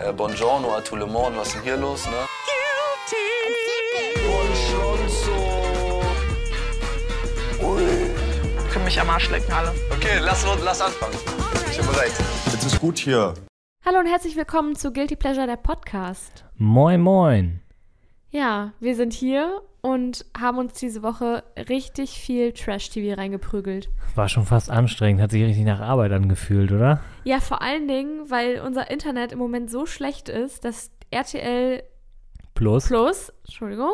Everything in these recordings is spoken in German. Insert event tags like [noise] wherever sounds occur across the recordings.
Äh, buongiorno a tout le monde, was ist denn hier los, ne? Können mich am Arsch lecken alle. Okay, lass, lass anfangen. Ich bin bereit. Jetzt ist gut hier. Hallo und herzlich willkommen zu Guilty Pleasure, der Podcast. Moin, moin. Ja, wir sind hier und haben uns diese Woche richtig viel Trash-TV reingeprügelt. War schon fast anstrengend, hat sich richtig nach Arbeit angefühlt, oder? Ja, vor allen Dingen, weil unser Internet im Moment so schlecht ist, dass RTL Plus. Plus, Entschuldigung,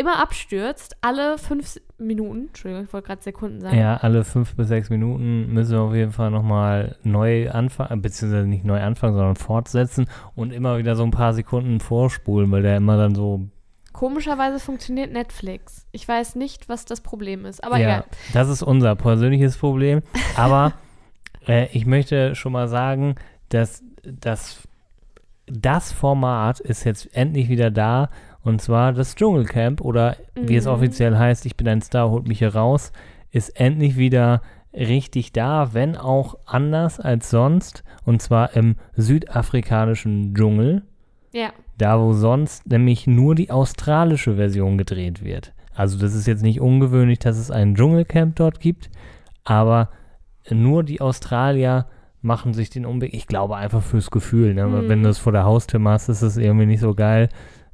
immer abstürzt, alle fünf Minuten, Entschuldigung, ich wollte gerade Sekunden sagen. Ja, alle fünf bis sechs Minuten müssen wir auf jeden Fall nochmal neu anfangen, beziehungsweise nicht neu anfangen, sondern fortsetzen und immer wieder so ein paar Sekunden vorspulen, weil der immer dann so. Komischerweise funktioniert Netflix. Ich weiß nicht, was das Problem ist, aber ja, egal. das ist unser persönliches Problem. Aber [laughs] äh, ich möchte schon mal sagen, dass das, das Format ist jetzt endlich wieder da. Und zwar das Dschungelcamp oder wie es Mhm. offiziell heißt, ich bin ein Star, holt mich hier raus, ist endlich wieder richtig da, wenn auch anders als sonst. Und zwar im südafrikanischen Dschungel. Ja, Da, wo sonst nämlich nur die australische Version gedreht wird. Also das ist jetzt nicht ungewöhnlich, dass es ein Dschungelcamp dort gibt, aber nur die Australier machen sich den Umweg, ich glaube einfach fürs Gefühl, ne? Mhm. wenn du es vor der Haustür machst, ist es irgendwie nicht so geil,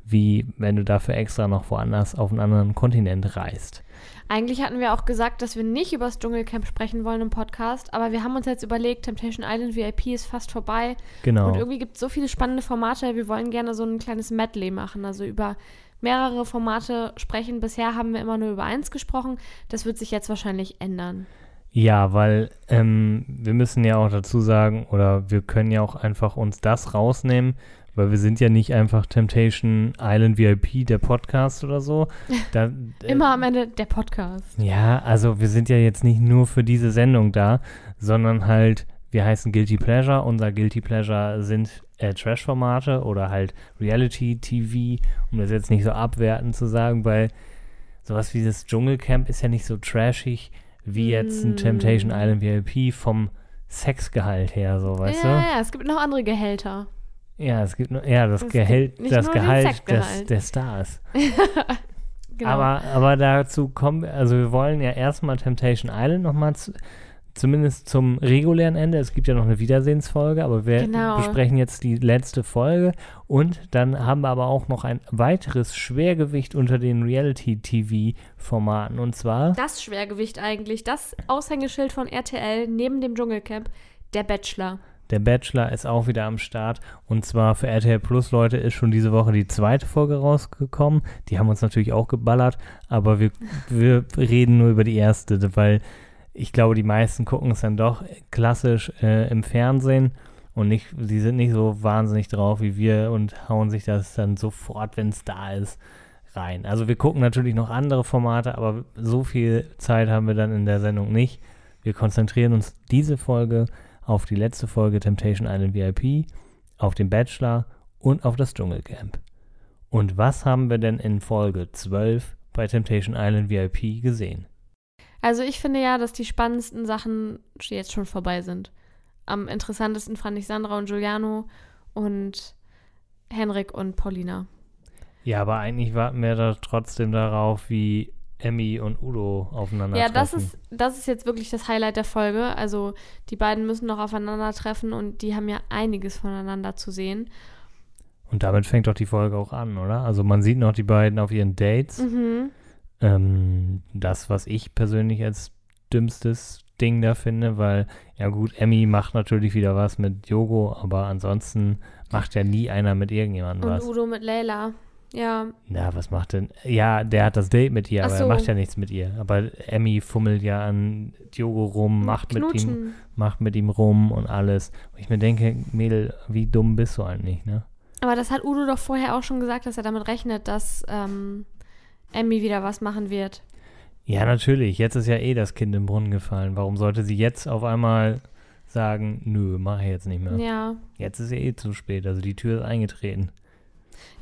wie wenn du dafür extra noch woanders auf einen anderen Kontinent reist. Eigentlich hatten wir auch gesagt, dass wir nicht über das Dschungelcamp sprechen wollen im Podcast, aber wir haben uns jetzt überlegt, Temptation Island VIP ist fast vorbei Genau. und irgendwie gibt es so viele spannende Formate. Wir wollen gerne so ein kleines Medley machen, also über mehrere Formate sprechen. Bisher haben wir immer nur über eins gesprochen. Das wird sich jetzt wahrscheinlich ändern. Ja, weil ähm, wir müssen ja auch dazu sagen, oder wir können ja auch einfach uns das rausnehmen, weil wir sind ja nicht einfach Temptation Island VIP, der Podcast oder so. [laughs] Da, äh, Immer am Ende der Podcast. Ja, also wir sind ja jetzt nicht nur für diese Sendung da, sondern halt, wir heißen Guilty Pleasure. Unser Guilty Pleasure sind äh, Trash-Formate oder halt Reality-TV, um das jetzt nicht so abwertend zu sagen, weil sowas wie das Dschungelcamp ist ja nicht so trashig wie jetzt ein Mm. Temptation Island VIP vom Sexgehalt her, so, weißt ja, du? ja, es gibt noch andere Gehälter. Ja, es gibt nur, ja, das Es Gehalt, das Gehalt des, der Stars. [laughs] Genau. Aber, aber dazu kommen wir, also wir wollen ja erstmal Temptation Island nochmal zu, zumindest zum regulären Ende. Es gibt ja noch eine Wiedersehensfolge, aber wir Genau. besprechen jetzt die letzte Folge und dann haben wir aber auch noch ein weiteres Schwergewicht unter den Reality-TV-Formaten und zwar das Schwergewicht eigentlich, das Aushängeschild von RTL neben dem Dschungelcamp, der Bachelor. Der Bachelor ist auch wieder am Start und zwar für RTL Plus Leute ist schon diese Woche die zweite Folge rausgekommen. Die haben uns natürlich auch geballert, aber wir, wir reden nur über die erste, weil ich glaube, die meisten gucken es dann doch klassisch äh, im Fernsehen und nicht, die sind nicht so wahnsinnig drauf wie wir und hauen sich das dann sofort, wenn es da ist, rein. Also wir gucken natürlich noch andere Formate, aber so viel Zeit haben wir dann in der Sendung nicht. Wir konzentrieren uns diese Folge auf die letzte Folge Temptation Island VIP, auf den Bachelor und auf das Dschungelcamp. Und was haben wir denn in Folge 12 bei Temptation Island VIP gesehen? Also ich finde ja, dass die spannendsten Sachen jetzt schon vorbei sind. Am interessantesten fand ich Sandra und Giuliano und Henrik und Paulina. Ja, aber eigentlich warten wir da trotzdem darauf, wie Emmy und Udo aufeinander Ja, das ist, das ist jetzt wirklich das Highlight der Folge. Also die beiden müssen noch aufeinandertreffen und die haben ja einiges voneinander zu sehen. Und damit fängt doch die Folge auch an, oder? Also man sieht noch die beiden auf ihren Dates. Mhm. Ähm, das, was ich persönlich als dümmstes Ding da finde, weil, ja gut, Emmy macht natürlich wieder was mit Yogo, aber ansonsten macht ja nie einer mit irgendjemandem Und was. Udo mit Leila. Ja, Na, was macht denn? Ja, der hat das Date mit ihr, Ach aber so. er macht ja nichts mit ihr. Aber Emmy fummelt ja an Diogo rum, macht mit, ihm, macht mit ihm rum und alles. Und ich mir denke, Mädel, wie dumm bist du eigentlich, ne? Aber das hat Udo doch vorher auch schon gesagt, dass er damit rechnet, dass ähm, Emmy wieder was machen wird. Ja, natürlich. Jetzt ist ja eh das Kind im Brunnen gefallen. Warum sollte sie jetzt auf einmal sagen, nö, mach ich jetzt nicht mehr? Ja. Jetzt ist ja eh zu spät. Also die Tür ist eingetreten.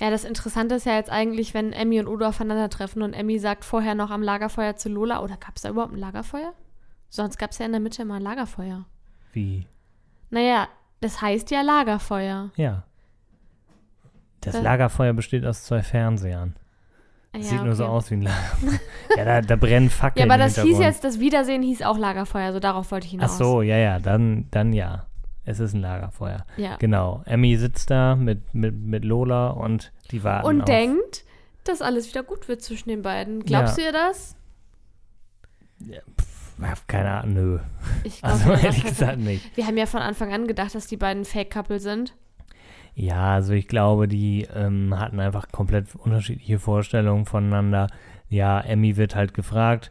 Ja, das Interessante ist ja jetzt eigentlich, wenn Emmy und Udo aufeinandertreffen und Emmy sagt vorher noch am Lagerfeuer zu Lola, oder gab es da überhaupt ein Lagerfeuer? Sonst gab es ja in der Mitte immer ein Lagerfeuer. Wie? Naja, das heißt ja Lagerfeuer. Ja. Das Da- Lagerfeuer besteht aus zwei Fernsehern. Ah, Das ja, sieht nur so okay. aus wie ein Lagerfeuer. [laughs] ja, da, da brennen Ja, Fackeln aber im das hieß jetzt, das Wiedersehen hieß auch Lagerfeuer, so darauf wollte ich Ach hinaus. so, ja, ja, dann, dann ja. Es ist ein Lagerfeuer. Ja. Genau. Emmy sitzt da mit, mit, mit Lola und die warten Und auf, denkt, dass alles wieder gut wird zwischen den beiden. Glaubst Ja. du ihr das? Pff, Keine Ahnung, nö. Ich glaube Also ehrlich gesagt nicht. Wir haben ja von Anfang an gedacht, dass die beiden Fake-Couple sind. Ja, also ich glaube, die ähm, hatten einfach komplett unterschiedliche Vorstellungen voneinander. Ja, Emmy wird halt gefragt,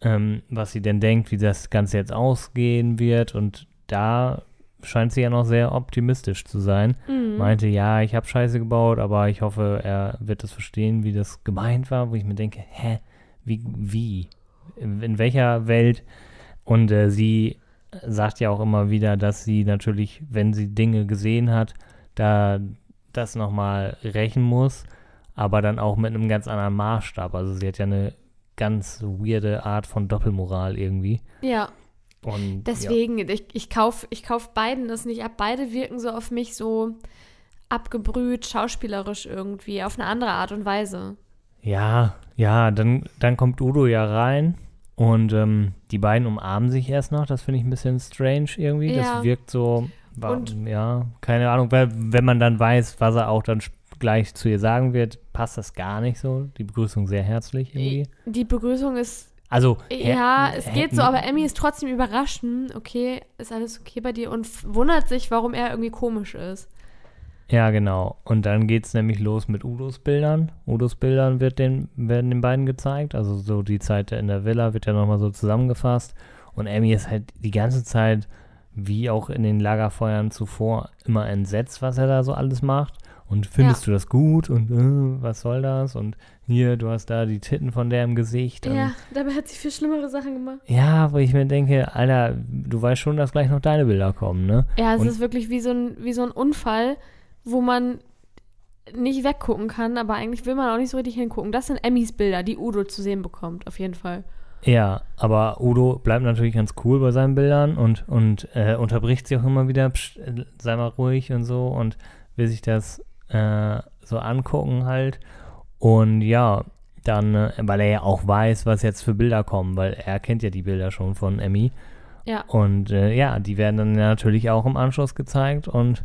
ähm, was sie denn denkt, wie das Ganze jetzt ausgehen wird. Und da scheint sie ja noch sehr optimistisch zu sein. Mhm. Meinte, ja, ich habe Scheiße gebaut, aber ich hoffe, er wird es verstehen, wie das gemeint war. Wo ich mir denke, hä, wie, wie? In, in welcher Welt? Und äh, sie sagt ja auch immer wieder, dass sie natürlich, wenn sie Dinge gesehen hat, da das nochmal rächen muss, aber dann auch mit einem ganz anderen Maßstab. Also sie hat ja eine ganz weirde Art von Doppelmoral irgendwie. Ja, Und deswegen, ich, ich kaufe ich kauf beiden das nicht ab. Beide wirken so auf mich so abgebrüht, schauspielerisch irgendwie, auf eine andere Art und Weise. Ja, ja, dann, dann kommt Udo ja rein und ähm, die beiden umarmen sich erst noch. Das finde ich ein bisschen strange irgendwie. Ja. Das wirkt so, Und- ja, keine Ahnung, weil wenn man dann weiß, was er auch dann gleich zu ihr sagen wird, passt das gar nicht so. Die Begrüßung sehr herzlich irgendwie. Die Begrüßung ist, Also, ja, her- es geht so, aber Emmy ist trotzdem überrascht. Okay, ist alles okay bei dir? Und wundert sich, warum er irgendwie komisch ist. Ja, genau. Und dann geht es nämlich los mit Udos Bildern. Udos Bildern wird den, werden den beiden gezeigt. Also so die Zeit in der Villa wird ja nochmal so zusammengefasst. Und Emmy ist halt die ganze Zeit, wie auch in den Lagerfeuern zuvor, immer entsetzt, was er da so alles macht. Und findest du das gut? Und äh, was soll das? Und hier, du hast da die Titten von der im Gesicht. Ja, dabei hat sie viel schlimmere Sachen gemacht. ja, wo ich mir denke, Alter, du weißt schon, dass gleich noch deine Bilder kommen, ne? Ja, es Und- ist wirklich wie so, ein, wie so ein Unfall, wo man nicht weggucken kann, aber eigentlich will man auch nicht so richtig hingucken. Das sind Emmys Bilder, die Udo zu sehen bekommt, auf jeden Fall. Ja, aber Udo bleibt natürlich ganz cool bei seinen Bildern und, und äh, unterbricht sie auch immer wieder, Psst, äh, sei mal ruhig und so und will sich das äh, so angucken halt. Und ja, dann, äh, weil er ja auch weiß, was jetzt für Bilder kommen, weil er kennt ja die Bilder schon von Emmy. Ja. Und äh, ja, die werden dann natürlich auch im Anschluss gezeigt und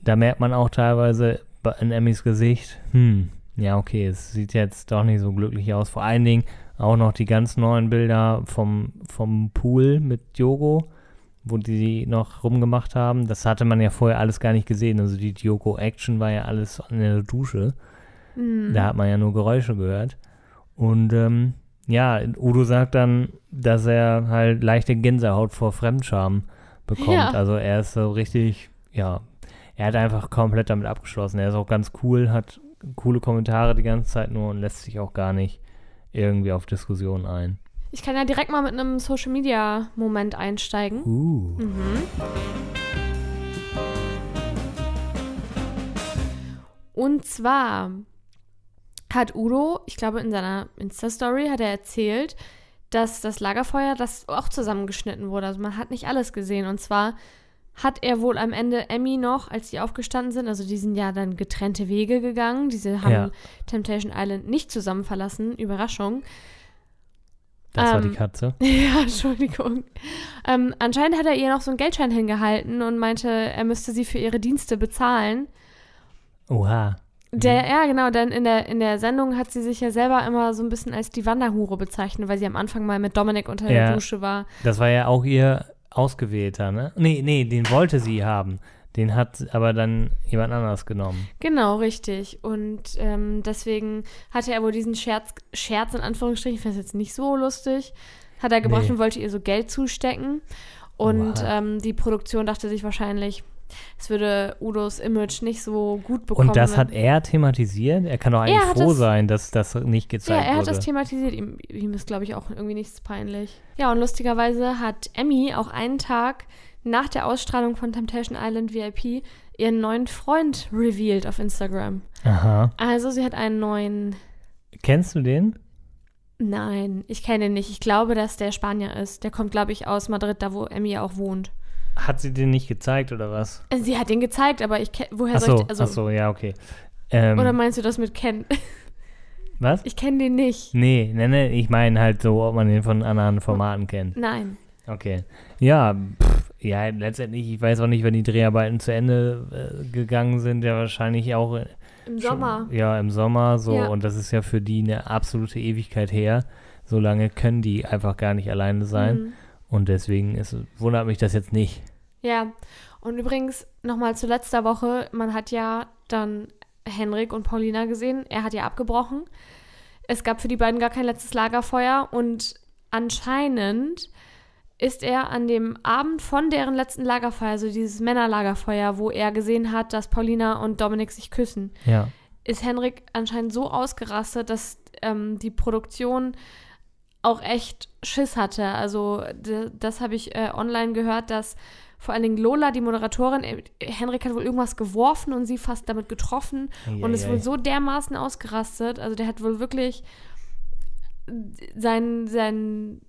da merkt man auch teilweise bei- in Emmys Gesicht, hm, ja, okay, es sieht jetzt doch nicht so glücklich aus. Vor allen Dingen auch noch die ganz neuen Bilder vom, vom Pool mit Diogo, wo die noch rumgemacht haben. Das hatte man ja vorher alles gar nicht gesehen. Also die Diogo-Action war ja alles in der Dusche. Mhm. Da hat man ja nur Geräusche gehört. Und ähm, ja, Udo sagt dann, dass er halt leichte Gänsehaut vor Fremdscham bekommt. Ja. Also er ist so richtig, ja, er hat einfach komplett damit abgeschlossen. Er ist auch ganz cool, hat coole Kommentare die ganze Zeit nur und lässt sich auch gar nicht irgendwie auf Diskussionen ein. Ich kann ja direkt mal mit einem Social Media Moment einsteigen. Uh. Mhm. Und zwar hat Udo, ich glaube in seiner Insta-Story hat er erzählt, dass das Lagerfeuer, das auch zusammengeschnitten wurde. Also man hat nicht alles gesehen. Und zwar hat er wohl am Ende Emmy noch, als die aufgestanden sind, also die sind ja dann getrennte Wege gegangen. Diese haben Ja. Temptation Island nicht zusammen verlassen. Überraschung. Das war Ähm, die Katze. [laughs] Ja, Entschuldigung. Ähm, anscheinend hat er ihr noch so einen Geldschein hingehalten und meinte, er müsste sie für ihre Dienste bezahlen. Oha. Der, ja, genau, denn in der, in der Sendung hat sie sich ja selber immer so ein bisschen als die Wanderhure bezeichnet, weil sie am Anfang mal mit Dominik unter Ja. der Dusche war. Das war ja auch ihr Ausgewählter, ne? Nee, nee, den wollte sie haben. Den hat aber dann jemand anders genommen. Genau, richtig. Und ähm, deswegen hatte er wohl diesen Scherz, Scherz in Anführungsstrichen, ich finde es jetzt nicht so lustig, hat er gebracht Nee. und wollte ihr so Geld zustecken. Und ähm, die Produktion dachte sich wahrscheinlich, es würde Udos Image nicht so gut bekommen. Und das wenn- hat er thematisiert? Er kann doch eigentlich froh das- sein, dass das nicht Ja, gezeigt er hat wurde. das thematisiert. Ihm, ihm ist, glaube ich, auch irgendwie nichts peinlich. Ja, und lustigerweise hat Emmy auch einen Tag nach der Ausstrahlung von Temptation Island VIP ihren neuen Freund revealed auf Instagram. Aha. Also sie hat einen neuen. Kennst du den? Nein, ich kenne ihn nicht. Ich glaube, dass der Spanier ist. Der kommt, glaube ich, aus Madrid, da wo Emmy auch wohnt. Hat sie den nicht gezeigt oder was? Also, Sie hat ihn gezeigt, aber ich ke- woher Ach soll so, ich. Also, ach so, ja, okay. Ähm, Oder meinst du das mit Ken? was? Ich kenne den nicht. Nee, nee, nee, ich meine halt so, ob man den von anderen Formaten kennt. Nein. Okay. Ja, pff, ja, letztendlich, ich weiß auch nicht, wenn die Dreharbeiten zu Ende äh, gegangen sind, ja wahrscheinlich auch äh, Im schon- Sommer. Ja, im Sommer so. Ja. Und das ist ja für die eine absolute Ewigkeit her. So lange können die einfach gar nicht alleine sein. Mhm. Und deswegen ist, wundert mich das jetzt nicht. Ja. Und übrigens nochmal zu letzter Woche. Man hat ja dann Henrik und Paulina gesehen. Er hat ja abgebrochen. Es gab für die beiden gar kein letztes Lagerfeuer und anscheinend ist er an dem Abend von deren letzten Lagerfeuer, also dieses Männerlagerfeuer, wo er gesehen hat, dass Paulina und Dominik sich küssen, Ja. ist Henrik anscheinend so ausgerastet, dass ähm, die Produktion auch echt Schiss hatte. Also das habe ich äh, online gehört, dass vor allen Dingen Lola, die Moderatorin, äh, Henrik hat wohl irgendwas geworfen und sie fast damit getroffen und ist Eieiei. wohl so dermaßen ausgerastet. Also der hat wohl wirklich sein, sein,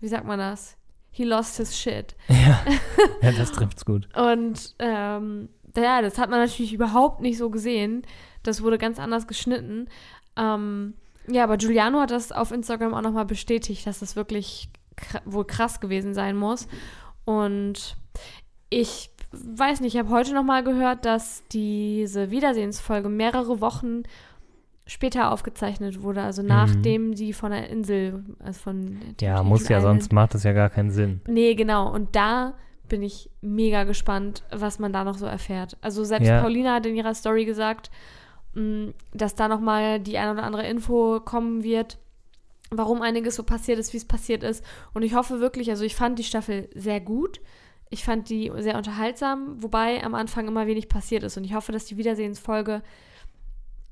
wie sagt man das? He lost his shit. [laughs] Ja. [laughs] ja, das trifft's gut. Und ähm, ja, das hat man natürlich überhaupt nicht so gesehen. Das wurde ganz anders geschnitten. Ähm, ja, aber Giuliano hat das auf Instagram auch nochmal bestätigt, dass das wirklich kr wohl krass gewesen sein muss. Und ich weiß nicht, ich habe heute nochmal gehört, dass diese Wiedersehensfolge mehrere Wochen später aufgezeichnet wurde, also nachdem die von der Insel, also von Ja, muss ja, sonst macht das ja gar keinen Sinn. Nee, genau. Und da bin ich mega gespannt, was man da noch so erfährt. Also selbst Ja. Paulina hat in ihrer Story gesagt, mh, dass da noch mal die ein oder andere Info kommen wird, warum einiges so passiert ist, wie es passiert ist. Und ich hoffe wirklich, also ich fand die Staffel sehr gut. Ich fand die sehr unterhaltsam, wobei am Anfang immer wenig passiert ist. Und ich hoffe, dass die Wiedersehensfolge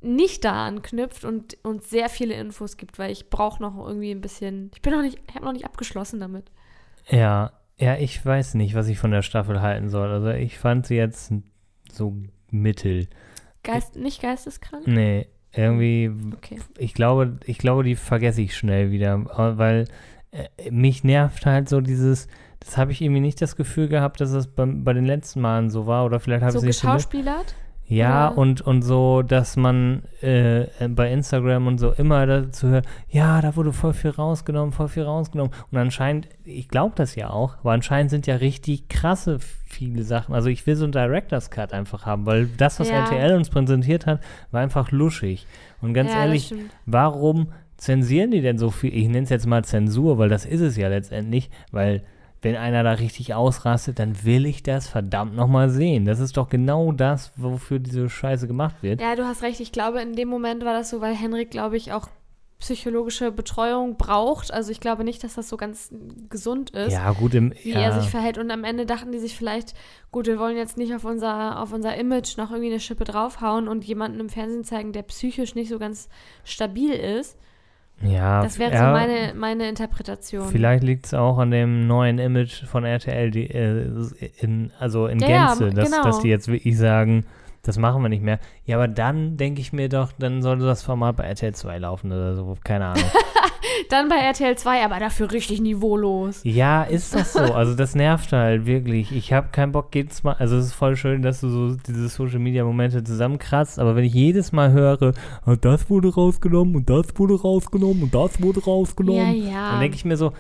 nicht da anknüpft und uns sehr viele Infos gibt, weil ich brauche noch irgendwie ein bisschen. Ich bin noch nicht, ich habe noch nicht abgeschlossen damit. Ja, ja, ich weiß nicht, was ich von der Staffel halten soll. Also ich fand sie jetzt so mittel. Geist, nicht geisteskrank? Nee, irgendwie, Okay. ich glaube, ich glaube, die vergesse ich schnell wieder, weil äh, mich nervt halt so dieses, das habe ich irgendwie nicht das Gefühl gehabt, dass das bei, bei den letzten Malen so war oder vielleicht habe So ich es nicht geschauspielert? Ja, Oder? und, und so, dass man äh, äh, bei Instagram und so immer dazu hört, ja, da wurde voll viel rausgenommen, voll viel rausgenommen. Und anscheinend, ich glaube das ja auch, aber anscheinend sind ja richtig krasse viele Sachen. Also ich will so einen Director's Cut einfach haben, weil das, was Ja. RTL uns präsentiert hat, war einfach luschig. Und ganz ja, ehrlich, warum zensieren die denn so viel? Ich nenne es jetzt mal Zensur, weil das ist es ja letztendlich, weil wenn einer da richtig ausrastet, dann will ich das verdammt nochmal sehen. Das ist doch genau das, wofür diese Scheiße gemacht wird. Ja, du hast recht. Ich glaube, in dem Moment war das so, weil Henrik, glaube ich, auch psychologische Betreuung braucht. Also ich glaube nicht, dass das so ganz gesund ist. Ja, gut, im, wie ja, er sich verhält. Und am Ende dachten die sich vielleicht, gut, wir wollen jetzt nicht auf unser, auf unser Image noch irgendwie eine Schippe draufhauen und jemanden im Fernsehen zeigen, der psychisch nicht so ganz stabil ist. Ja, Das wäre ja, so meine, meine Interpretation. Vielleicht liegt es auch an dem neuen Image von RTL, die, äh, in, also in Ja, ja, Gänze, dass, genau. dass die jetzt wirklich sagen, das machen wir nicht mehr. Ja, aber dann denke ich mir doch, dann sollte das Format bei RTL 2 laufen oder so, keine Ahnung. [laughs] [laughs] Dann bei RTL 2, aber dafür richtig niveaulos. Ja, ist das so. Also das nervt halt wirklich. Ich habe keinen Bock jedes Mal. Also es ist voll schön, dass du so diese Social Media Momente zusammenkratzt, aber wenn ich jedes Mal höre, "Ah, das wurde rausgenommen und das wurde rausgenommen und das wurde rausgenommen, Ja, ja. dann denke ich mir so,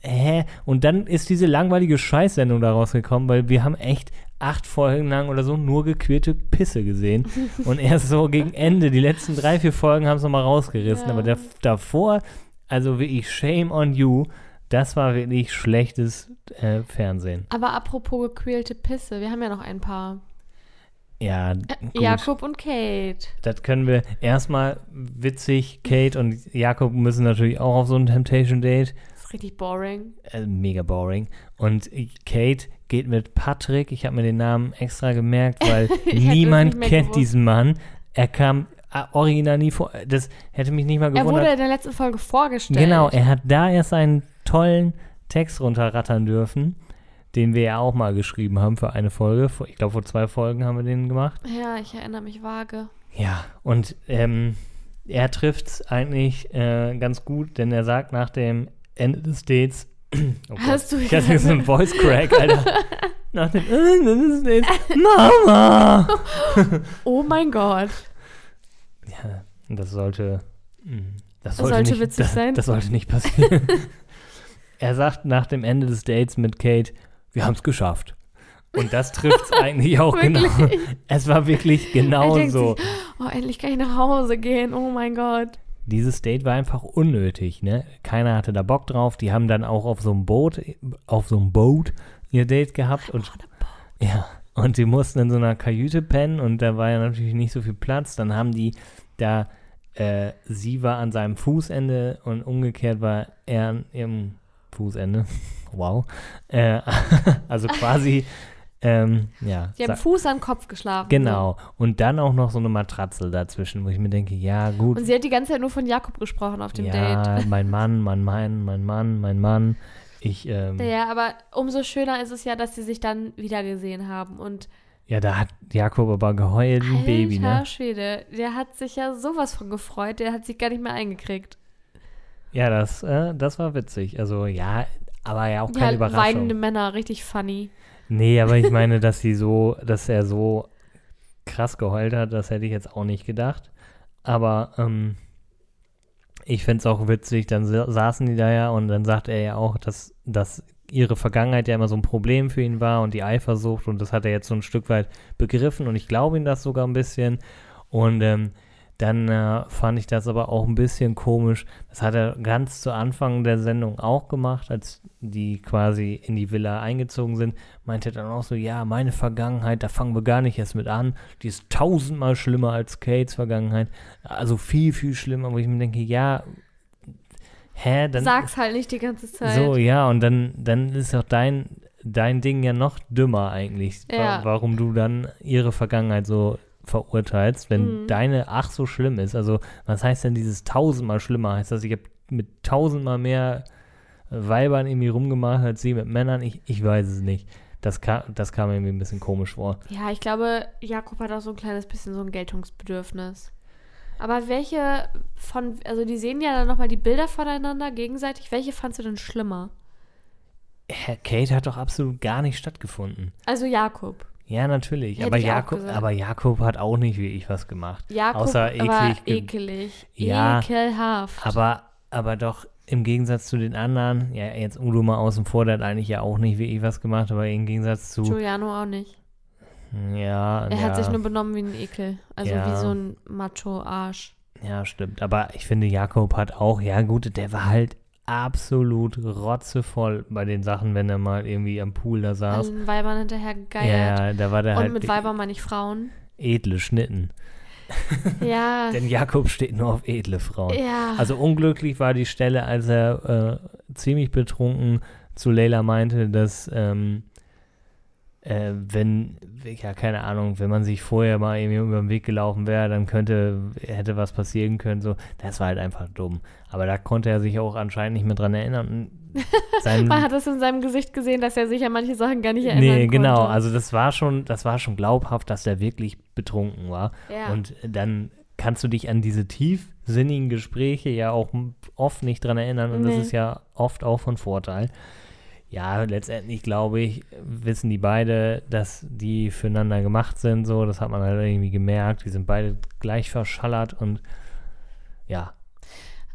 hä? Und dann ist diese langweilige Scheißsendung da rausgekommen, weil wir haben echt acht Folgen lang oder so nur gequirlte Pisse gesehen. [laughs] Und erst so gegen Ende, die letzten drei, vier Folgen haben es nochmal rausgerissen. Ja. Aber da, davor, also wirklich shame on you, das war wirklich schlechtes äh, Fernsehen. Aber apropos gequälte Pisse, wir haben ja noch ein paar. Ja, gut. Jakob und Kate. Das können wir erstmal witzig. Kate und Jakob müssen natürlich auch auf so ein Temptation Date. Das ist richtig boring. äh, mega boring. Und Kate geht mit Patrick, ich habe mir den Namen extra gemerkt, weil [laughs] niemand kennt gewusst. diesen Mann. Er kam äh, original nie vor. Das hätte mich nicht mal Er wurde gewundert. in der letzten Folge vorgestellt. Genau, er hat da erst einen tollen Text runterrattern dürfen, den wir ja auch mal geschrieben haben für eine Folge. Ich glaube, vor zwei Folgen haben wir den gemacht. Ja, ich erinnere mich vage. Ja, und ähm, er trifft es eigentlich äh, ganz gut, denn er sagt nach dem Ende des Dates. [clears throat] Oh Hast du ich hatte so einen Voice Crack, Alter. [laughs] nach dem Ende des Dates. Mama! [laughs] Oh mein Gott. Ja, das sollte. mh, Das, Das sollte nicht, witzig das, [laughs] sein. Das sollte nicht passieren. [laughs] er sagt nach dem Ende des Dates mit Kate, wir haben es geschafft. Und das trifft es [laughs] eigentlich auch genau. Es war wirklich genau denkt so. sich, Oh, endlich kann ich nach Hause gehen. Oh mein Gott. Dieses Date war einfach unnötig, ne? Keiner hatte da Bock drauf. Die haben dann auch auf so einem Boot, auf so einem Boot ihr Date gehabt und ja, und die mussten in so einer Kajüte pennen und da war ja natürlich nicht so viel Platz. Dann haben die da, äh, sie war an seinem Fußende und umgekehrt war er an ihrem Fußende. [laughs] Wow. Äh, [laughs] also quasi, ähm, ja. Die haben Fuß an Kopf geschlafen. Genau. Und dann auch noch so eine Matratze dazwischen, wo ich mir denke, ja, gut. Und sie hat die ganze Zeit nur von Jakob gesprochen auf dem ja, Date. [laughs] mein Mann, mein Mann, mein Mann, mein Mann. Ich, ähm, ja. Ja, aber umso schöner ist es ja, dass sie sich dann wiedergesehen haben. Und da hat Jakob aber geheult, wie ein Baby, ne? Schwede, der hat sich ja sowas von gefreut, der hat sich gar nicht mehr eingekriegt. Ja, das, äh, das war witzig. Also, ja, aber ja auch keine ja, Überraschung. weinende Männer, richtig funny. Nee, aber ich [laughs] meine, dass sie so, dass er so krass geheult hat, das hätte ich jetzt auch nicht gedacht. Aber ähm, ich finde es auch witzig, dann sa- saßen die da ja und dann sagt er ja auch, dass, dass ihre Vergangenheit ja immer so ein Problem für ihn war und die Eifersucht und das hat er jetzt so ein Stück weit begriffen und ich glaube ihm das sogar ein bisschen. Und ähm, dann äh, fand ich das aber auch ein bisschen komisch. Das hat er ganz zu Anfang der Sendung auch gemacht, als die quasi in die Villa eingezogen sind. Meinte er dann auch so, ja, meine Vergangenheit, da fangen wir gar nicht erst mit an. Die ist tausendmal schlimmer als Kates Vergangenheit. Also viel, viel schlimmer, wo ich mir denke, ja, hä, dann... Sag's halt nicht die ganze Zeit. So, ja, und dann, dann ist auch dein, dein Ding ja noch dümmer eigentlich, Ja. warum du dann ihre Vergangenheit so verurteilst, wenn Mhm. deine ach so schlimm ist. Also, was heißt denn dieses tausendmal schlimmer? Heißt das, ich habe mit tausendmal mehr Weibern irgendwie rumgemacht als sie mit Männern? Ich, ich weiß es nicht. Das kam, das kam mir irgendwie ein bisschen komisch vor. Ja, ich glaube, Jakob hat auch so ein kleines bisschen so ein Geltungsbedürfnis. Aber welche von, also die sehen ja dann nochmal die Bilder voneinander gegenseitig. Welche fandst du denn schlimmer? Hä, Kate hat doch absolut gar nicht stattgefunden. Also Jakob. Ja, natürlich. Hätte Aber ich Jakob, aber Jakob hat auch nicht wirklich was gemacht. Jakob Außer war eklig ge- ekelig. Ja, Ekelhaft. Aber, aber doch im Gegensatz zu den anderen, ja, jetzt Udo mal außen vor, der hat eigentlich ja auch nicht wirklich was gemacht, aber im Gegensatz zu, Giuliano auch nicht. ja, Er ja, hat sich nur benommen wie ein Ekel. Also Ja. wie so ein Macho-Arsch. ja, stimmt. Aber ich finde, Jakob hat auch, ja gut, der war halt absolut rotzevoll bei den Sachen, wenn er mal irgendwie am Pool da saß. Allen Weibern hinterher ja, geiert. ja, da war der Und halt mit Weibern meine ich Frauen. edle Schnitten. Ja. [laughs] Denn Jakob steht nur auf edle Frauen. ja. Also unglücklich war die Stelle, als er äh, ziemlich betrunken zu Leila meinte, dass ähm, äh, wenn, ja keine Ahnung, wenn man sich vorher mal irgendwie über den Weg gelaufen wäre, dann könnte, hätte was passieren können, so, das war halt einfach dumm. Aber da konnte er sich auch anscheinend nicht mehr dran erinnern. [laughs] Man hat es in seinem Gesicht gesehen, dass er sich an manche Sachen gar nicht erinnern nee, konnte. genau, also das war schon, das war schon glaubhaft, dass er wirklich betrunken war. Ja. Und dann kannst du dich an diese tiefsinnigen Gespräche ja auch oft nicht dran erinnern und Nee. das ist ja oft auch von Vorteil. Ja, letztendlich glaube ich, wissen die beide, dass die füreinander gemacht sind, so, das hat man halt irgendwie gemerkt, die sind beide gleich verschallert und ja,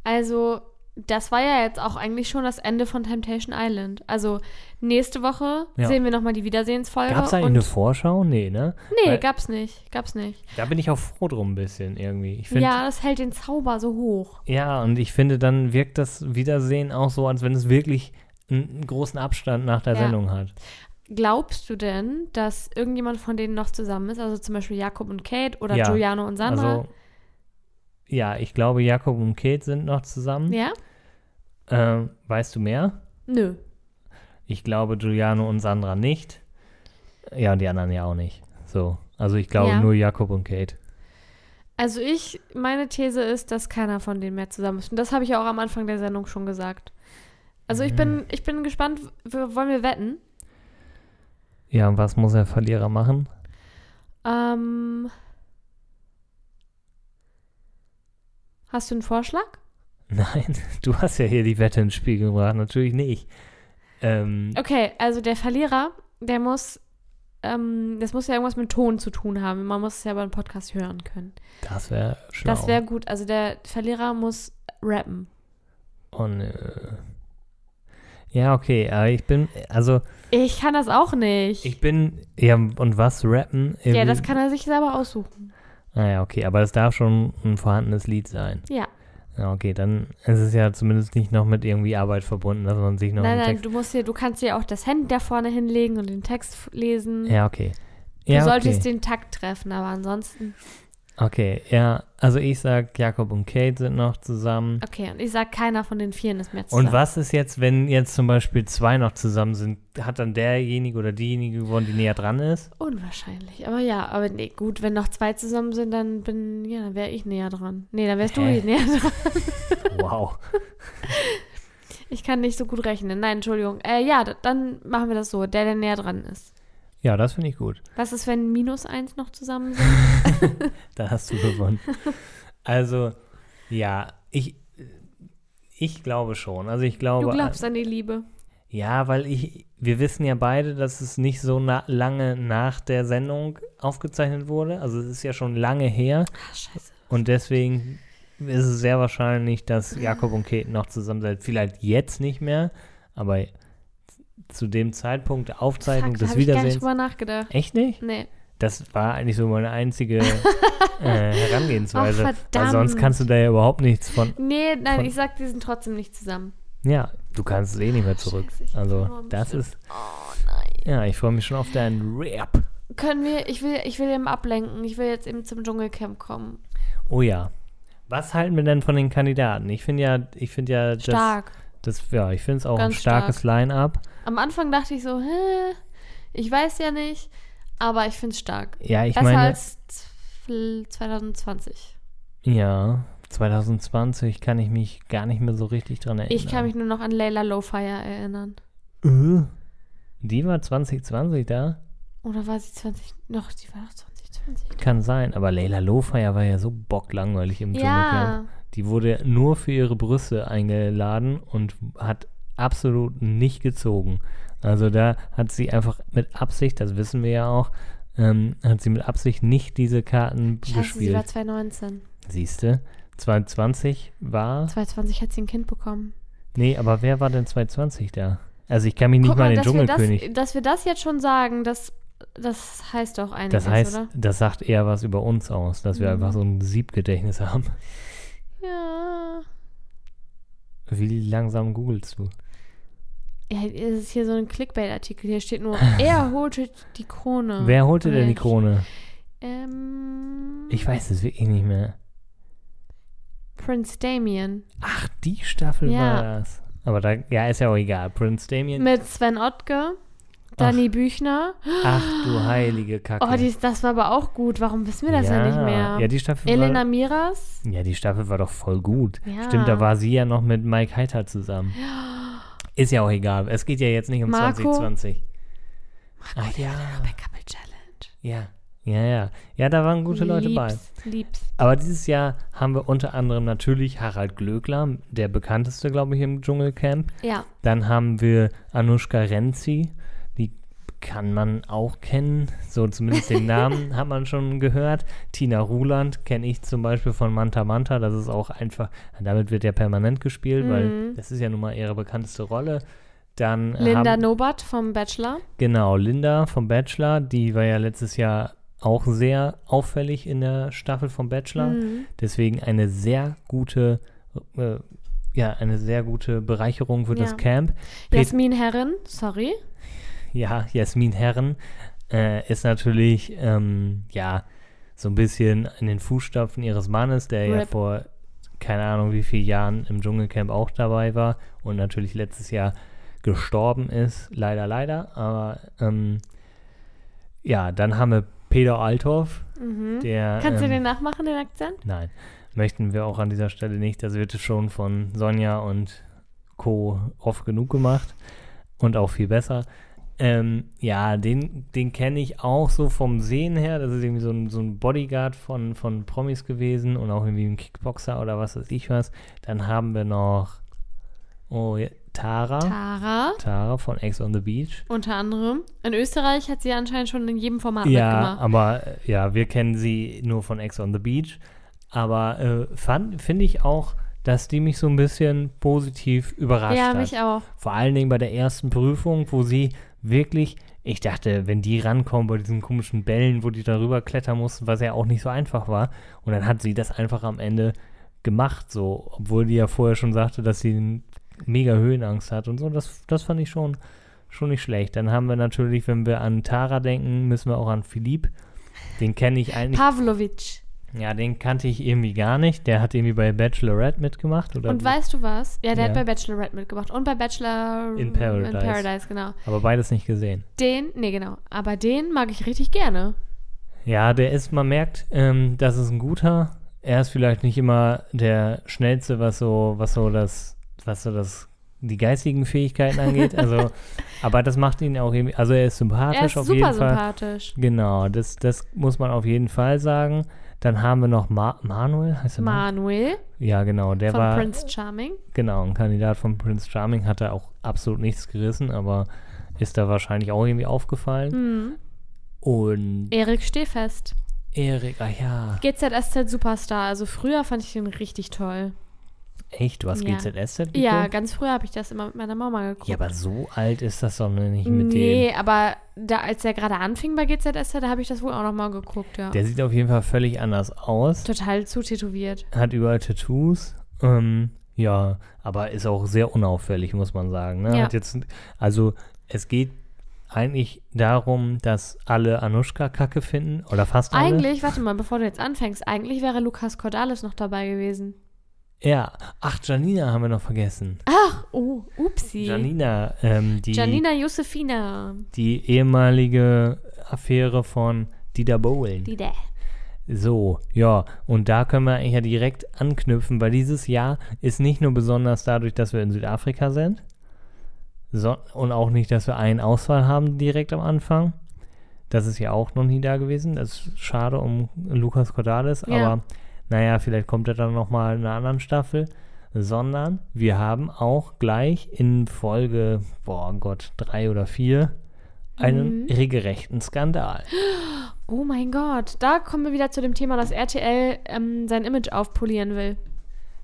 Also, das war ja jetzt auch eigentlich schon das Ende von Temptation Island. Also, nächste Woche Ja. sehen wir nochmal die Wiedersehensfolge. gab es eigentlich eine Vorschau? Nee, ne? Nee, Weil- gab's nicht. Gab's nicht. Da bin ich auch froh drum ein bisschen irgendwie. Find, Ja, das hält den Zauber so hoch. Ja, und ich finde, dann wirkt das Wiedersehen auch so, als wenn es wirklich einen, großen Abstand nach der Ja. Sendung hat. Glaubst du denn, dass irgendjemand von denen noch zusammen ist? Also zum Beispiel Jakob und Kate oder Ja. Giuliano und Sandra? Also, ja, ich glaube, Jakob und Kate sind noch zusammen. ja? Ähm, weißt du mehr? Nö. Ich glaube, Giuliano und Sandra nicht. Ja, und die anderen ja auch nicht. So. Also ich glaube Ja. nur Jakob und Kate. Also ich, meine These ist, dass keiner von denen mehr zusammen ist. Und das habe ich ja auch am Anfang der Sendung schon gesagt. Also ich Mhm. bin, ich bin gespannt, wollen wir wetten? Ja, und was muss der Verlierer machen? Ähm, hast du einen Vorschlag? [laughs] Nein, du hast ja hier die Wette ins Spiel gebracht. Natürlich nicht. Ähm, Okay, also der Verlierer, der muss ähm, das muss ja irgendwas mit Ton zu tun haben. Man muss es ja beim Podcast hören können. Das wäre schlau. Das wäre gut. Also der Verlierer muss rappen. Und, äh, ja, okay, aber ich bin, also, Ich kann das auch nicht. ich bin, ja, und was rappen? ja, das kann er sich selber aussuchen. Ah ja, okay, aber es darf schon ein vorhandenes Lied sein. Ja. Ja, okay, dann ist es ja zumindest nicht noch mit irgendwie Arbeit verbunden, dass man sich noch nein, nein, du musst dir, du kannst dir auch das Handy da vorne hinlegen und den Text lesen. Ja, okay. du Ja, solltest okay. den Takt treffen, aber ansonsten. Okay, ja, also ich sag, Jakob und Kate sind noch zusammen. Okay, und ich sag, keiner von den Vieren ist mehr zusammen. Und was ist jetzt, wenn jetzt zum Beispiel zwei noch zusammen sind? Hat dann derjenige oder diejenige gewonnen, die näher dran ist? Unwahrscheinlich. Aber ja, aber nee, gut, wenn noch zwei zusammen sind, dann bin, ja, dann wäre ich näher dran. Nee, dann wärst Hä? du näher dran. [laughs] [laughs] Wow. Ich kann nicht so gut rechnen. Nein, Entschuldigung. Äh, ja, dann machen wir das so, der, der näher dran ist. Ja, das finde ich gut. Was ist, wenn minus eins noch zusammen sind? [laughs] Da hast du gewonnen. also, ja, ich, ich glaube schon. Also ich glaube. Du glaubst an die Liebe. Ja, weil ich, wir wissen ja beide, dass es nicht so na, lange nach der Sendung aufgezeichnet wurde. Also es ist ja schon lange her. Ach, scheiße. Und deswegen ist es sehr wahrscheinlich, dass Jakob und Kate noch zusammen sind. Vielleicht jetzt nicht mehr, aber zu dem Zeitpunkt der Aufzeichnung da des hab ich gar nicht Wiedersehens. drüber nachgedacht. Echt nicht? Nee. Das war eigentlich so meine einzige [laughs] äh, Herangehensweise. Ach, Weil verdammt. sonst kannst du da ja überhaupt nichts von. Nee, nein, Von- ich sag, die sind trotzdem nicht zusammen. Ja, du kannst es eh nicht mehr zurück. Scheiße, Also, das bestimmt. ist. Oh nein. Ja, ich freue mich schon auf deinen Rap. Können wir, ich will, ich will eben ablenken. Ich will jetzt eben zum Dschungelcamp kommen. Oh ja. Was halten wir denn von den Kandidaten? Ich finde ja, ich finde ja, Stark. das, ja, ich finde es auch Ganz ein starkes Line-up. Am Anfang dachte ich so, hä, ich weiß ja nicht, aber ich finde es stark. Ja, ich Besser meine, als z- 2020. ja, 2020 kann ich mich gar nicht mehr so richtig dran erinnern. Ich kann mich nur noch an Layla Lowfire erinnern. Äh, Die war 2020 da? Oder war sie 20? Noch, die war doch 2020. Kann sein, aber Leila Lofeyer war ja so bocklangweilig im Dschungelcamp. Die wurde nur für ihre Brüste eingeladen und hat absolut nicht gezogen. Also da hat sie einfach mit Absicht, das wissen wir ja auch, ähm, hat sie mit Absicht nicht diese Karten scheiße, sie war gespielt. 2019. Siehste, 2020 war. 2020 hat sie ein Kind bekommen. Nee, aber wer war denn 2020 da? Also ich kann mich nicht mal an den dass wir, Dschungelkönig. das, dass wir das jetzt schon sagen, das, das heißt doch einiges, Das heißt, oder? das sagt eher was über uns aus, dass wir Mhm. einfach so ein Siebgedächtnis haben. Ja. Wie langsam googelst du? Ja, es ist hier so ein Clickbait-Artikel. Hier steht nur, [laughs] er holte die Krone. Wer holte denn die? Krone? Ähm, Ich weiß es wirklich nicht mehr. Prince Damien. Ach, die Staffel Ja. war das. Aber da, ja, ist ja auch egal. Prince Damien. Mit Sven Ottke, Danny Büchner. Ach du heilige Kacke. Oh, dies, das war aber auch gut. Warum wissen wir das ja, nicht mehr? Ja, die Staffel Elena war, Miras. ja, die Staffel war doch voll gut. Ja. Stimmt, da war sie ja noch mit Mike Heiter zusammen. Ist ja auch egal. Es geht ja jetzt nicht um Marco? 2020. Ach ja. Bei Couple Challenge. Ja. Ja, ja. Ja, da waren gute Leute bei. Liebs, Liebs. Aber dieses Jahr haben wir unter anderem natürlich Harald Glöckler, der bekannteste, glaube ich, im Dschungelcamp. Ja. Dann haben wir Anushka Renzi, die kann man auch kennen, so zumindest den Namen [laughs] hat man schon gehört. Tina Ruland kenne ich zum Beispiel von Manta Manta, das ist auch einfach, damit wird ja permanent gespielt, weil Mhm. das ist ja nun mal ihre bekannteste Rolle. Dann Linda haben, Nobat vom Bachelor. Genau, Linda vom Bachelor, die war ja letztes Jahr auch sehr auffällig in der Staffel vom Bachelor. Mhm. Deswegen eine sehr gute, äh, ja, eine sehr gute Bereicherung für Ja. das Camp. Pet- Jasmin Herren, sorry. Ja, Jasmin Herren äh, ist natürlich, ähm, ja, so ein bisschen in den Fußstapfen ihres Mannes, der ja Rip. vor keine Ahnung wie vielen Jahren im Dschungelcamp auch dabei war und natürlich letztes Jahr gestorben ist, leider, leider. Aber ähm, ja, dann haben wir Peter Althoff, Mhm. der. Kannst du ähm, den nachmachen, den Akzent? Nein, möchten wir auch an dieser Stelle nicht. Das wird schon von Sonja und Co. oft genug gemacht und auch viel besser. Ähm, ja, den, den kenne ich auch so vom Sehen her. Das ist irgendwie so ein, so ein Bodyguard von, von Promis gewesen und auch irgendwie ein Kickboxer oder was weiß ich was. Dann haben wir noch oh, ja, Tara. Tara, Tara von Ex on the Beach. unter anderem. In Österreich hat sie anscheinend schon in jedem Format Ja, mitgemacht. aber äh, ja, wir kennen sie nur von Ex on the Beach. Aber äh, finde ich auch, dass die mich so ein bisschen positiv überrascht Ja, hat. mich auch. Vor allen Dingen bei der ersten Prüfung, wo sie wirklich, ich dachte, wenn die rankommen bei diesen komischen Bällen, wo die darüber klettern mussten, was ja auch nicht so einfach war. Und dann hat sie das einfach am Ende gemacht, so, obwohl die ja vorher schon sagte, dass sie mega Höhenangst hat und so. Das, das fand ich schon, schon nicht schlecht. Dann haben wir natürlich, wenn wir an Tara denken, müssen wir auch an Philipp. Den kenne ich eigentlich. Pavlovic. Ja, den kannte ich irgendwie gar nicht. Der hat irgendwie bei Bachelorette mitgemacht. Oder Und wo- weißt du was? Ja, der Ja. hat bei Bachelorette mitgemacht. Und bei Bachelor In Paradise. In Paradise, genau. aber beides nicht gesehen. Den, nee, genau. Aber den mag ich richtig gerne. Ja, der ist, man merkt, ähm, das ist ein guter. Er ist vielleicht nicht immer der schnellste, was so, was so das, was so das, die geistigen Fähigkeiten angeht. [laughs] Also, aber das macht ihn auch irgendwie, also er ist sympathisch Er ist auf super jeden Fall. sympathisch. Genau, das, das muss man auf jeden Fall sagen. Dann haben wir noch Ma Manuel, heißt er Man Manuel Ja, genau, der von war Prince Charming. genau ein Kandidat von Prince Charming, hat er auch absolut nichts gerissen, aber ist da wahrscheinlich auch irgendwie aufgefallen. Mhm. Und Erik Stehfest. Erik, ah ja, GZSZ Superstar. Also früher fand ich ihn richtig toll. Echt, du hast Ja. GZSZ geguckt? Ja, ganz früher habe ich das immer mit meiner Mama geguckt. Ja, aber so alt ist das doch noch nicht mit nee, dem. aber da, als er gerade anfing bei GZSZ, da habe ich das wohl auch nochmal geguckt, ja. Der sieht auf jeden Fall völlig anders aus. Total zutätowiert. Hat überall Tattoos. Ähm, ja, aber ist auch sehr unauffällig, muss man sagen. Ne? Ja. Jetzt, also es geht eigentlich darum, dass alle Anushka kacke finden. Oder fast alle. Eigentlich, warte mal, bevor du jetzt anfängst, eigentlich wäre Lukas Cordalis noch dabei gewesen. Ja. Ach, Janina haben wir noch vergessen. Ach, oh, upsi. Janina, ähm, die, Janina Josefina. die ehemalige Affäre von Dieter Bohlen. Die der. So, ja, und da können wir eigentlich ja direkt anknüpfen, weil dieses Jahr ist nicht nur besonders dadurch, dass wir in Südafrika sind, so, und auch nicht, dass wir einen Ausfall haben direkt am Anfang. Das ist ja auch noch nie da gewesen. Das ist schade um Lukas Cordalis, Ja. aber naja, vielleicht kommt er dann nochmal in einer anderen Staffel. Sondern wir haben auch gleich in Folge, boah Gott, drei oder vier, einen Mhm. regelrechten Skandal. [gasps] Oh mein Gott, da kommen wir wieder zu dem Thema, dass RTL ähm, sein Image aufpolieren will.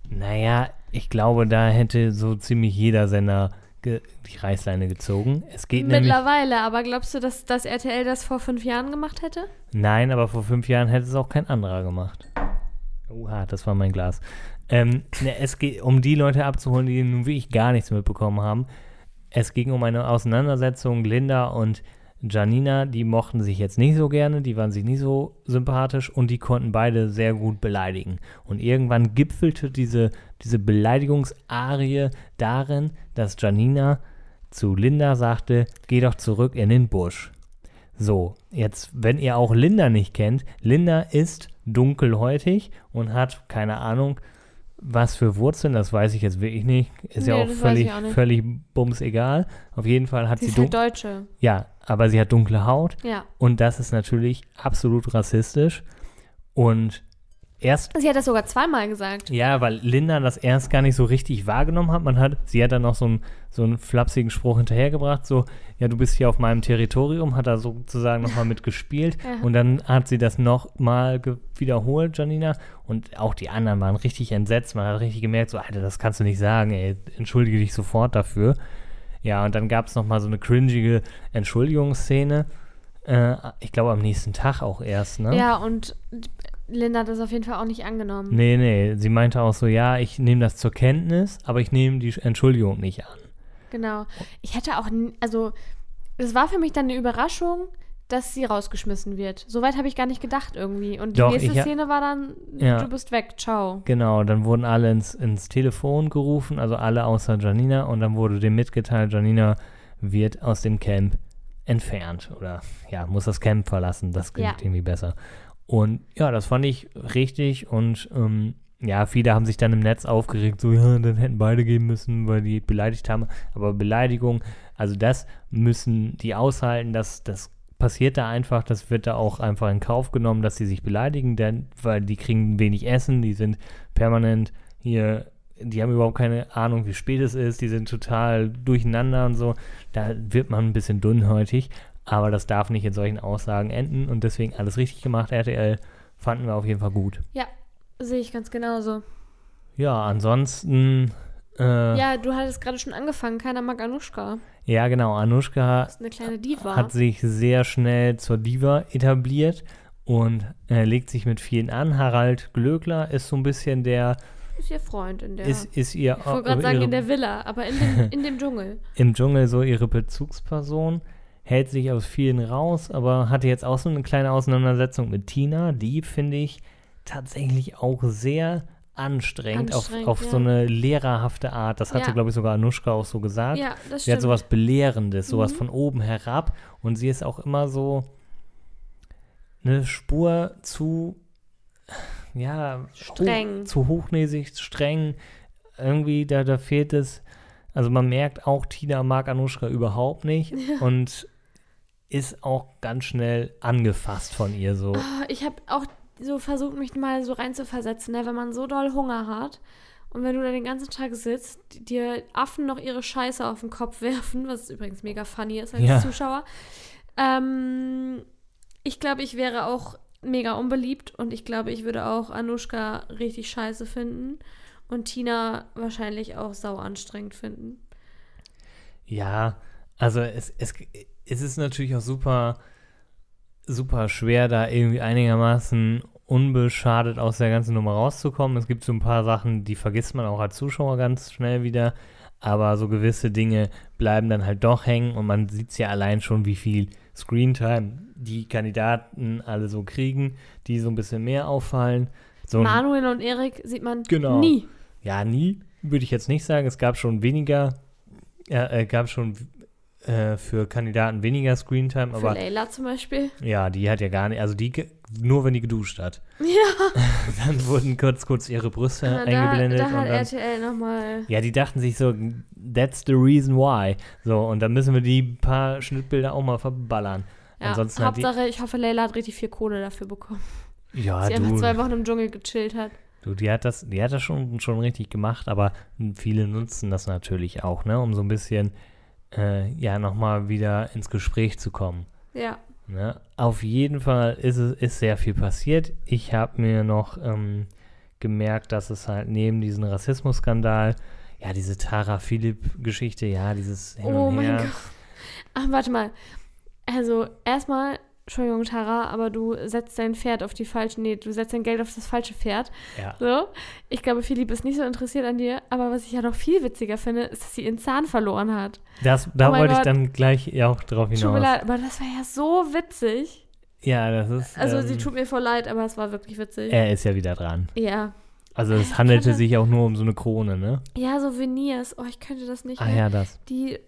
Naja, ich glaube, da hätte so ziemlich jeder Sender die Reißleine gezogen. Es geht nämlich. Mittlerweile, aber glaubst du, dass, dass RTL das vor fünf Jahren gemacht hätte? Nein, aber vor fünf Jahren hätte es auch kein anderer gemacht. Oha, das war mein Glas. Ähm, ne, es geht, um die Leute abzuholen, die nun wirklich gar nichts mitbekommen haben. Es ging um eine Auseinandersetzung. Linda und Janina, die mochten sich jetzt nicht so gerne, die waren sich nicht so sympathisch und die konnten beide sehr gut beleidigen. Und irgendwann gipfelte diese, diese Beleidigungsarie darin, dass Janina zu Linda sagte, geh doch zurück in den Busch. So, jetzt, wenn ihr auch Linda nicht kennt, Linda ist dunkelhäutig und hat, keine Ahnung, was für Wurzeln, das weiß ich jetzt wirklich nicht. Ist ja Nee, auch das weiß völlig, auch völlig bums egal. Auf jeden Fall hat Sie sie, ist halt Deutsche. ja, aber sie hat dunkle Haut Ja. und das ist natürlich absolut rassistisch. Und erst Sie hat das sogar zweimal gesagt. ja, weil Linda das erst gar nicht so richtig wahrgenommen hat. Man hat, sie hat dann noch so einen, so einen flapsigen Spruch hinterhergebracht, so, ja, du bist hier auf meinem Territorium, hat da sozusagen nochmal mitgespielt. [laughs] Ja. Und dann hat sie das nochmal wiederholt, Janina. Und auch die anderen waren richtig entsetzt. Man hat richtig gemerkt, so, Alter, das kannst du nicht sagen, ey, entschuldige dich sofort dafür. Ja, und dann gab es nochmal so eine cringige Entschuldigungsszene. Äh, ich glaube, am nächsten Tag auch erst, ne? Ja, und Linda hat das auf jeden Fall auch nicht angenommen. Nee, nee, sie meinte auch so, ja, ich nehme das zur Kenntnis, aber ich nehme die Entschuldigung nicht an. Genau. Ich hätte auch, also, es war für mich dann eine Überraschung, dass sie rausgeschmissen wird. Soweit habe ich gar nicht gedacht irgendwie. Und die Doch, nächste ich Szene war dann, Ja. du bist weg, ciao. Genau, dann wurden alle ins, ins Telefon gerufen, also alle außer Janina, und dann wurde dem mitgeteilt, Janina wird aus dem Camp entfernt oder ja, muss das Camp verlassen, das klingt Ja. irgendwie besser. Und ja, das fand ich richtig und ähm, ja, viele haben sich dann im Netz aufgeregt, so ja, dann hätten beide gehen müssen, weil die beleidigt haben. Aber Beleidigung, also das müssen die aushalten, das, das passiert da einfach, das wird da auch einfach in Kauf genommen, dass sie sich beleidigen, denn weil die kriegen wenig Essen, die sind permanent hier die haben überhaupt keine Ahnung, wie spät es ist, die sind total durcheinander und so. Da wird man ein bisschen dünnhäutig, aber das darf nicht in solchen Aussagen enden und deswegen alles richtig gemacht, RTL. Fanden wir auf jeden Fall gut. Ja, sehe ich ganz genauso. Ja, ansonsten. Äh, Ja, du hattest gerade schon angefangen. Keiner mag Anushka. ja, genau. Anushka hat sich sehr schnell zur Diva etabliert und äh, legt sich mit vielen an. Harald Glöckler ist so ein bisschen der, ist ihr Freund in der. ist, ist ihr, ich wollte gerade äh, sagen, in der Villa, aber in dem, in dem Dschungel. [laughs] im Dschungel so ihre Bezugsperson, hält sich aus vielen raus, aber hatte jetzt auch so eine kleine Auseinandersetzung mit Tina, die finde ich tatsächlich auch sehr anstrengend, Anstrengend, auf, auf ja. so eine lehrerhafte Art. Das hatte, Ja. glaube ich, sogar Anushka auch so gesagt. Ja, das Sie hat stimmt. sowas Belehrendes, sowas Mhm. von oben herab. Und sie ist auch immer so eine Spur zu, ja, Streng. Hoch, zu hochnäsig, streng. Irgendwie, da, da fehlt es. Also man merkt auch, Tina mag Anushka überhaupt nicht [laughs] und ist auch ganz schnell angefasst von ihr so. Ah, Ich habe auch so versucht, mich mal so reinzuversetzen, ne? wenn man so doll Hunger hat und wenn du da den ganzen Tag sitzt, dir Affen noch ihre Scheiße auf den Kopf werfen, was übrigens mega funny ist als Ja. Zuschauer. Ähm, ich glaube, ich wäre auch mega unbeliebt und ich glaube, ich würde auch Anushka richtig scheiße finden und Tina wahrscheinlich auch sau anstrengend finden. Ja, also es, es, es ist natürlich auch super, super schwer, da irgendwie einigermaßen unbeschadet aus der ganzen Nummer rauszukommen. Es gibt so ein paar Sachen, die vergisst man auch als Zuschauer ganz schnell wieder, aber so gewisse Dinge bleiben dann halt doch hängen und man sieht es ja allein schon, wie viel Screentime die Kandidaten alle so kriegen, die so ein bisschen mehr auffallen. So Manuel und Erik sieht man Genau. nie. ja, nie, würde ich jetzt nicht sagen. Es gab schon weniger, äh, gab schon äh, für Kandidaten weniger Screentime, Für aber Leila zum Beispiel. ja, die hat ja gar nicht, also die, nur wenn die geduscht hat. Ja. [laughs] Dann wurden kurz, kurz ihre Brüste Na, eingeblendet Da, da hat dann, RTL nochmal. ja, die dachten sich so, that's the reason why. So, und dann müssen wir die paar Schnittbilder auch mal verballern. Ja, Ansonsten hat die, Hauptsache, ich hoffe, Leila hat richtig viel Kohle dafür bekommen. ja, sie einfach du, zwei Wochen im Dschungel gechillt hat. Du, die hat das, die hat das schon, schon richtig gemacht, aber viele nutzen das natürlich auch, ne, um so ein bisschen, äh, ja, nochmal wieder ins Gespräch zu kommen. Ja. Ne? Auf jeden Fall ist es ist sehr viel passiert. Ich habe mir noch ähm, gemerkt, dass es halt neben diesem Rassismusskandal, ja, diese Tara Philipp-Geschichte, ja, dieses Hin Oh und mein Her. Gott. Ach, warte mal. Also, erstmal, Entschuldigung, Tara, aber du setzt dein Pferd auf die falsche, nee, du setzt dein Geld auf das falsche Pferd. Ja. So. Ich glaube, Philipp ist nicht so interessiert an dir, aber was ich ja noch viel witziger finde, ist, dass sie ihren Zahn verloren hat. Das, da Oh wollte ich dann gleich ja auch drauf Tut mir hinaus. leid, aber das war ja so witzig. Ja, das ist. Also, ähm, sie tut mir voll leid, aber es war wirklich witzig. er ist ja wieder dran. ja. Also es handelte sich auch nur um so eine Krone, ne? Ja, so Veneers. Oh, ich könnte das nicht Ah mehr. ja, das. Die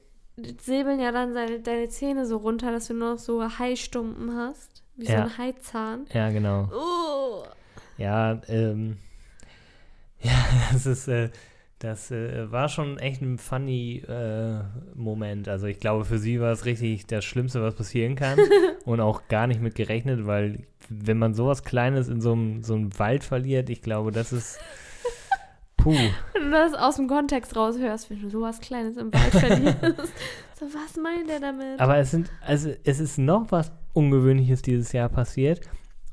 säbeln ja dann seine, deine Zähne so runter, dass du nur noch so Haistumpen hast. Wie Ja. so ein Haizahn. Ja, genau. Oh. Ja, ähm, [laughs] ja, das ist, äh, das äh, war schon echt ein funny äh, Moment. Also ich glaube, für sie war es richtig das Schlimmste, was passieren kann [laughs] und auch gar nicht mit gerechnet, weil wenn man sowas Kleines in so einem, so einem Wald verliert, ich glaube, das ist, puh. Wenn du das aus dem Kontext raushörst, wenn du sowas Kleines im Wald verlierst. [laughs] so, was meint er damit? Aber es sind, also es ist noch was Ungewöhnliches dieses Jahr passiert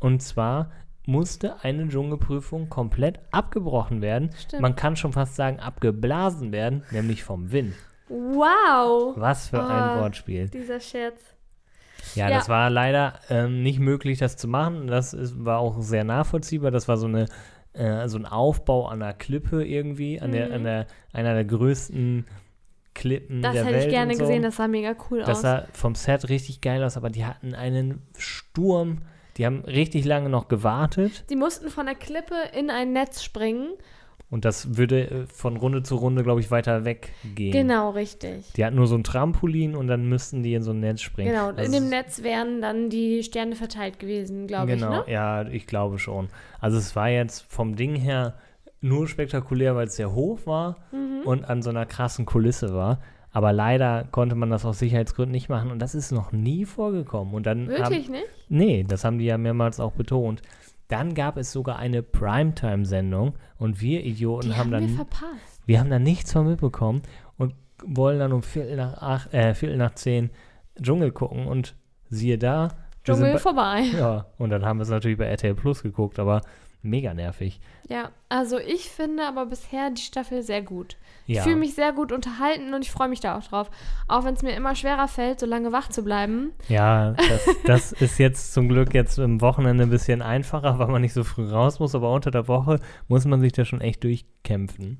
und zwar musste eine Dschungelprüfung komplett abgebrochen werden. Stimmt. Man kann schon fast sagen, abgeblasen werden, nämlich vom Wind. wow. Was für ein Ah. Wortspiel. Dieser Scherz. Ja, Ja. das war leider ähm, nicht möglich, das zu machen. Das ist, war auch sehr nachvollziehbar. Das war so eine äh, so ein Aufbau an einer Klippe irgendwie, an der, Mhm. an der einer der größten Klippen Das der hätte Welt ich gerne so. gesehen, das sah mega cool Das aus. sah vom Set richtig geil aus, aber die hatten einen Sturm. Die haben richtig lange noch gewartet Die mussten von der Klippe in ein Netz springen. Und das würde äh, von Runde zu Runde, glaube ich, weiter weggehen. Genau, richtig. Die hatten nur so ein Trampolin und dann müssten die in so ein Netz springen. Genau, Das in dem Netz wären dann die Sterne verteilt gewesen, glaube Genau, ich, ne? ja, ich glaube schon. Also es war jetzt vom Ding her nur spektakulär, weil es sehr hoch war Mhm. und an so einer krassen Kulisse war. Aber leider konnte man das aus Sicherheitsgründen nicht machen und das ist noch nie vorgekommen. Und dann Wirklich haben, nicht? Nee, das haben die ja mehrmals auch betont. Dann gab es sogar eine Primetime-Sendung und wir Idioten Die haben haben wir dann verpasst. Wir haben da nichts von mitbekommen und wollen dann um Viertel nach, acht, äh, Viertel nach zehn Dschungel gucken und siehe da. Dschungel bei- vorbei. Ja, und dann haben wir es natürlich bei RTL Plus geguckt, aber mega nervig. Ja, also ich finde aber bisher die Staffel sehr gut. Ich Ja. fühle mich sehr gut unterhalten und ich freue mich da auch drauf. Auch wenn es mir immer schwerer fällt, so lange wach zu bleiben. Ja, das, das ist jetzt zum Glück jetzt im Wochenende ein bisschen einfacher, weil man nicht so früh raus muss, aber unter der Woche muss man sich da schon echt durchkämpfen.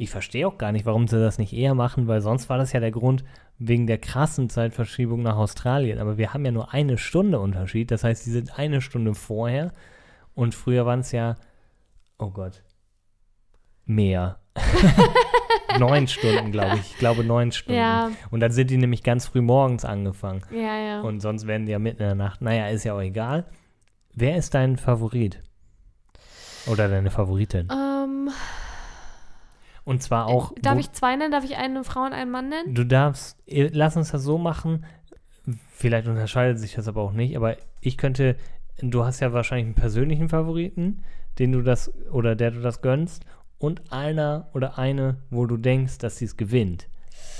Ich verstehe auch gar nicht, warum sie das nicht eher machen, weil sonst war das ja der Grund wegen der krassen Zeitverschiebung nach Australien. Aber wir haben ja nur eine Stunde Unterschied, das heißt, die sind eine Stunde vorher und früher waren es ja, oh Gott, mehr. [laughs] neun Stunden, glaube ich. Ich glaube neun Stunden. Ja, Und dann sind die nämlich ganz früh morgens angefangen. ja, ja. Und sonst werden die ja mitten in der Nacht. Naja, ist ja auch egal. Wer ist dein Favorit? Oder deine Favoritin? ähm, Und zwar auch. darf wo- ich zwei nennen? Darf ich eine Frau und einen Mann nennen? Du darfst. Lass uns das so machen. Vielleicht unterscheidet sich das aber auch nicht. Aber ich könnte. Du hast ja wahrscheinlich einen persönlichen Favoriten, den du das. Oder der du das gönnst. Und einer oder eine, wo du denkst, dass sie es gewinnt.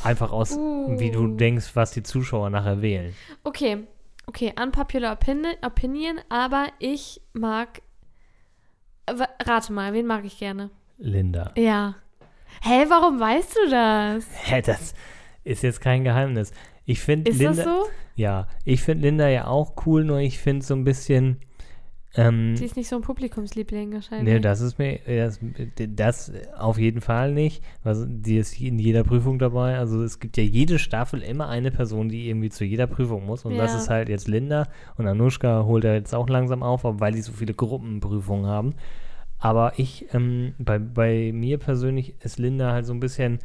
Einfach aus, wie du Uh. denkst, was die Zuschauer nachher wählen. Okay, okay, unpopular opinion, opinion aber ich mag. Rate mal, wen mag ich gerne? Linda. Ja. Hä, warum weißt du das? Hä, das ist jetzt kein Geheimnis. Ich finde Ist Linda, das so? Ja, ich finde Linda ja auch cool, nur ich finde so ein bisschen, ähm, Die ist nicht so ein Publikumsliebling wahrscheinlich. nee, das ist mir, das, das auf jeden Fall nicht. Also, die ist in jeder Prüfung dabei. Also es gibt ja jede Staffel immer eine Person, die irgendwie zu jeder Prüfung muss. Und das Ja. ist halt jetzt Linda. Und Anushka holt er jetzt auch langsam auf, weil die so viele Gruppenprüfungen haben. Aber ich, ähm, bei, bei mir persönlich ist Linda halt so ein bisschen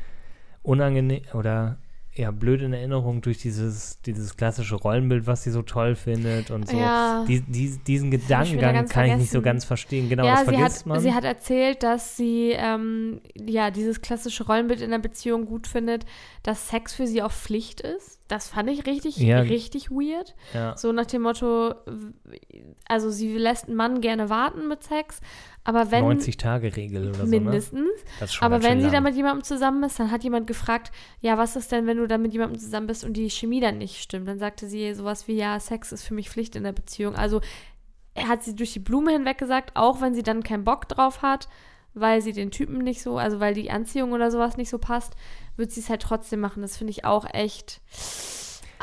unangenehm oder ja, blöd in Erinnerung durch dieses, dieses klassische Rollenbild, was sie so toll findet und so. Ja. Die, die, diesen Gedankengang kann ich nicht so vergessen. ganz verstehen. Genau, ja, das sie vergisst hat, man. sie hat erzählt, dass sie ähm, ja dieses klassische Rollenbild in der Beziehung gut findet, dass Sex für sie auch Pflicht ist. Das fand ich richtig, Ja. richtig weird. ja. So nach dem Motto, also sie lässt einen Mann gerne warten mit Sex, aber wenn 90-Tage-Regel oder mindestens, so, ne? Das ist schon aber ganz schön wenn sie lang. dann mit jemandem zusammen ist, dann hat jemand gefragt, ja, was ist denn, wenn du dann mit jemandem zusammen bist und die Chemie dann nicht stimmt? Dann sagte sie sowas wie, ja, Sex ist für mich Pflicht in der Beziehung. Also er hat sie durch die Blume hinweg gesagt, auch wenn sie dann keinen Bock drauf hat, weil sie den Typen nicht so, also weil die Anziehung oder sowas nicht so passt, wird sie es halt trotzdem machen. Das finde ich auch echt.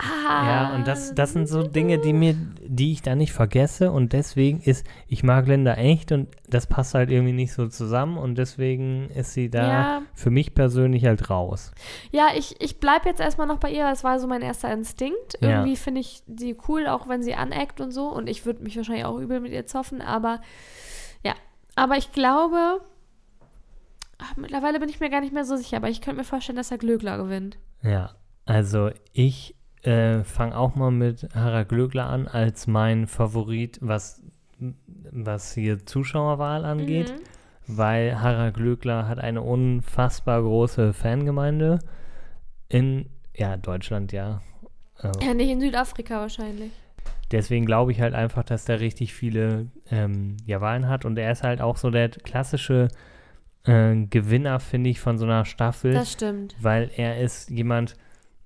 Ah, Ja, und das, das sind so Dinge, die mir, die ich da nicht vergesse und deswegen ist, ich mag Linda echt und das passt halt irgendwie nicht so zusammen und deswegen ist sie da Ja. für mich persönlich halt raus. Ja, ich, ich bleibe jetzt erstmal noch bei ihr. Das war so mein erster Instinkt. Ja. Irgendwie finde ich sie cool, auch wenn sie aneckt und so. Und ich würde mich wahrscheinlich auch übel mit ihr zoffen. Aber ja, aber ich glaube, ach, mittlerweile bin ich mir gar nicht mehr so sicher. Aber ich könnte mir vorstellen, dass er Glöckler gewinnt. Ja, also ich äh, fange auch mal mit Harald Glöckler an als mein Favorit, was, was hier Zuschauerwahl angeht, Mhm. weil Harald Glöckler hat eine unfassbar große Fangemeinde in, ja, Deutschland, ja. Äh, Ja, nicht in Südafrika wahrscheinlich. Deswegen glaube ich halt einfach, dass der richtig viele ähm, ja, Wahlen hat und er ist halt auch so der klassische äh, Gewinner, finde ich, von so einer Staffel, Das stimmt. weil er ist jemand,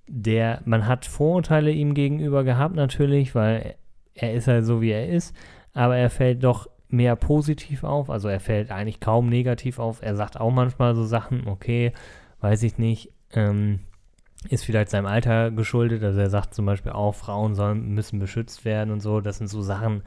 der, man hat Vorurteile ihm gegenüber gehabt natürlich, weil er ist halt so, wie er ist, aber er fällt doch mehr positiv auf, also er fällt eigentlich kaum negativ auf, er sagt auch manchmal so Sachen, okay, weiß ich nicht, ähm, ist vielleicht seinem Alter geschuldet. Also er sagt zum Beispiel auch, Frauen sollen, müssen beschützt werden und so. Das sind so Sachen,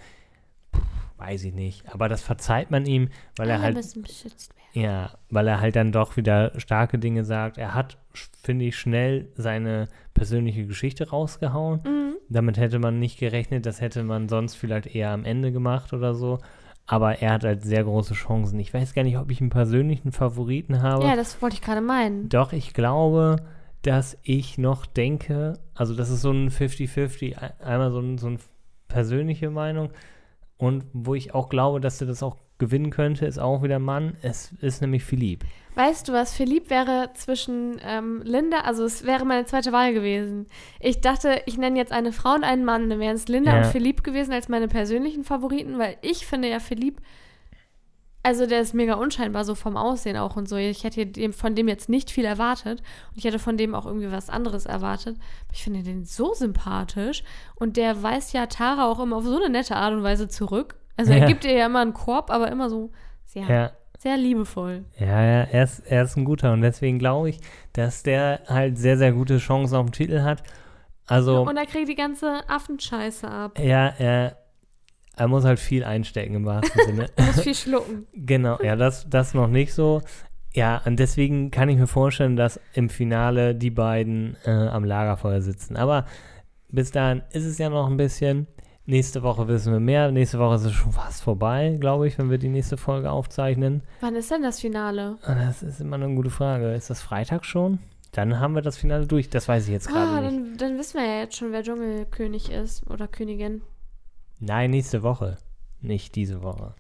weiß ich nicht. Aber das verzeiht man ihm, weil er halt, müssen beschützt werden. ja, weil er halt dann doch wieder starke Dinge sagt. Er hat, finde ich, schnell seine persönliche Geschichte rausgehauen. Mhm. Damit hätte man nicht gerechnet. Das hätte man sonst vielleicht eher am Ende gemacht oder so. Aber er hat halt sehr große Chancen. Ich weiß gar nicht, ob ich einen persönlichen Favoriten habe. Ja, das wollte ich gerade meinen. Doch, ich glaube, dass ich noch denke, also das ist so ein 50-50, ein- einmal so, ein, so eine persönliche Meinung und wo ich auch glaube, dass er das auch gewinnen könnte, ist auch wieder ein Mann. Es ist nämlich Philipp. Weißt du was, Philipp wäre zwischen ähm, Linda, also es wäre meine zweite Wahl gewesen. Ich dachte, ich nenne jetzt eine Frau und einen Mann, dann wären es Linda Ja. und Philipp gewesen als meine persönlichen Favoriten, weil ich finde ja Philipp, Also der ist mega unscheinbar, so vom Aussehen auch und so. Ich hätte dem, von dem jetzt nicht viel erwartet. Und ich hätte von dem auch irgendwie was anderes erwartet. Aber ich finde den so sympathisch. Und der weist ja Tara auch immer auf so eine nette Art und Weise zurück. Also er Ja. gibt ihr ja immer einen Korb, aber immer so sehr, Ja. sehr liebevoll. Ja, ja, er ist, er ist ein guter und deswegen glaube ich, dass der halt sehr, sehr gute Chancen auf den Titel hat. Also, Und er kriegt die ganze Affenscheiße ab. ja, er, er muss halt viel einstecken im wahrsten [laughs] Sinne. Muss viel schlucken. Genau, ja, das, das noch nicht so. Ja, und deswegen kann ich mir vorstellen, dass im Finale die beiden äh, am Lagerfeuer sitzen. Aber bis dahin ist es ja noch ein bisschen. Nächste Woche wissen wir mehr. Nächste Woche ist es schon fast vorbei, glaube ich, wenn wir die nächste Folge aufzeichnen. Wann ist denn das Finale? Ah, Das ist immer eine gute Frage. Ist das Freitag schon? Dann haben wir das Finale durch. Das weiß ich jetzt gerade Ah, nicht. dann, dann wissen wir ja jetzt schon, wer Dschungelkönig ist oder Königin. Nein, nächste Woche. Nicht diese Woche.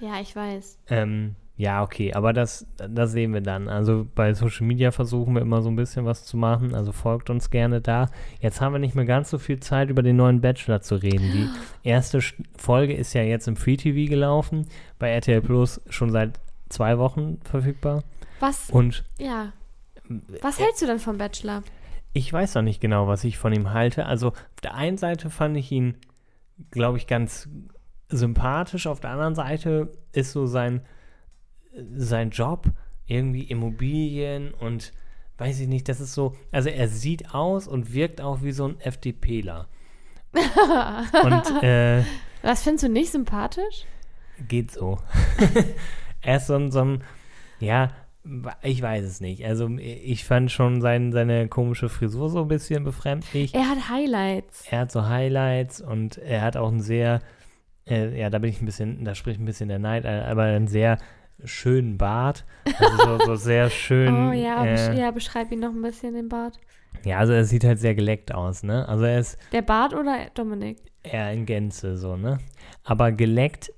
Ja, ich weiß. Ähm, ja, okay, aber das, das sehen wir dann. Also bei Social Media versuchen wir immer so ein bisschen was zu machen. Also folgt uns gerne da. Jetzt haben wir nicht mehr ganz so viel Zeit, über den neuen Bachelor zu reden. Die [gasps] erste Folge ist ja jetzt im Free TV gelaufen, bei RTL Plus schon seit zwei Wochen verfügbar. Was, Und ja. Was hältst du denn vom Bachelor? ich weiß noch nicht genau, was ich von ihm halte. Also auf der einen Seite fand ich ihn, glaube ich, ganz sympathisch. Auf der anderen Seite ist so sein, sein Job irgendwie Immobilien und weiß ich nicht, das ist so, also er sieht aus und wirkt auch wie so ein FDPler. [laughs] und äh, Was findest du nicht sympathisch? geht so. [laughs] er ist so ein, so ein, ja, ich weiß es nicht. Also ich fand schon sein, seine komische Frisur so ein bisschen befremdlich. Er hat Highlights. Er hat so Highlights und er hat auch einen sehr, äh, ja, da bin ich ein bisschen, da spricht ein bisschen der Neid, äh, aber einen sehr schönen Bart. Also so, so sehr [laughs] schön. oh ja, äh, ja, beschreib ihn noch ein bisschen, den Bart. ja, also er sieht halt sehr geleckt aus, ne? Also er ist Der Bart oder Dominik? eher in Gänze so, ne? Aber geleckt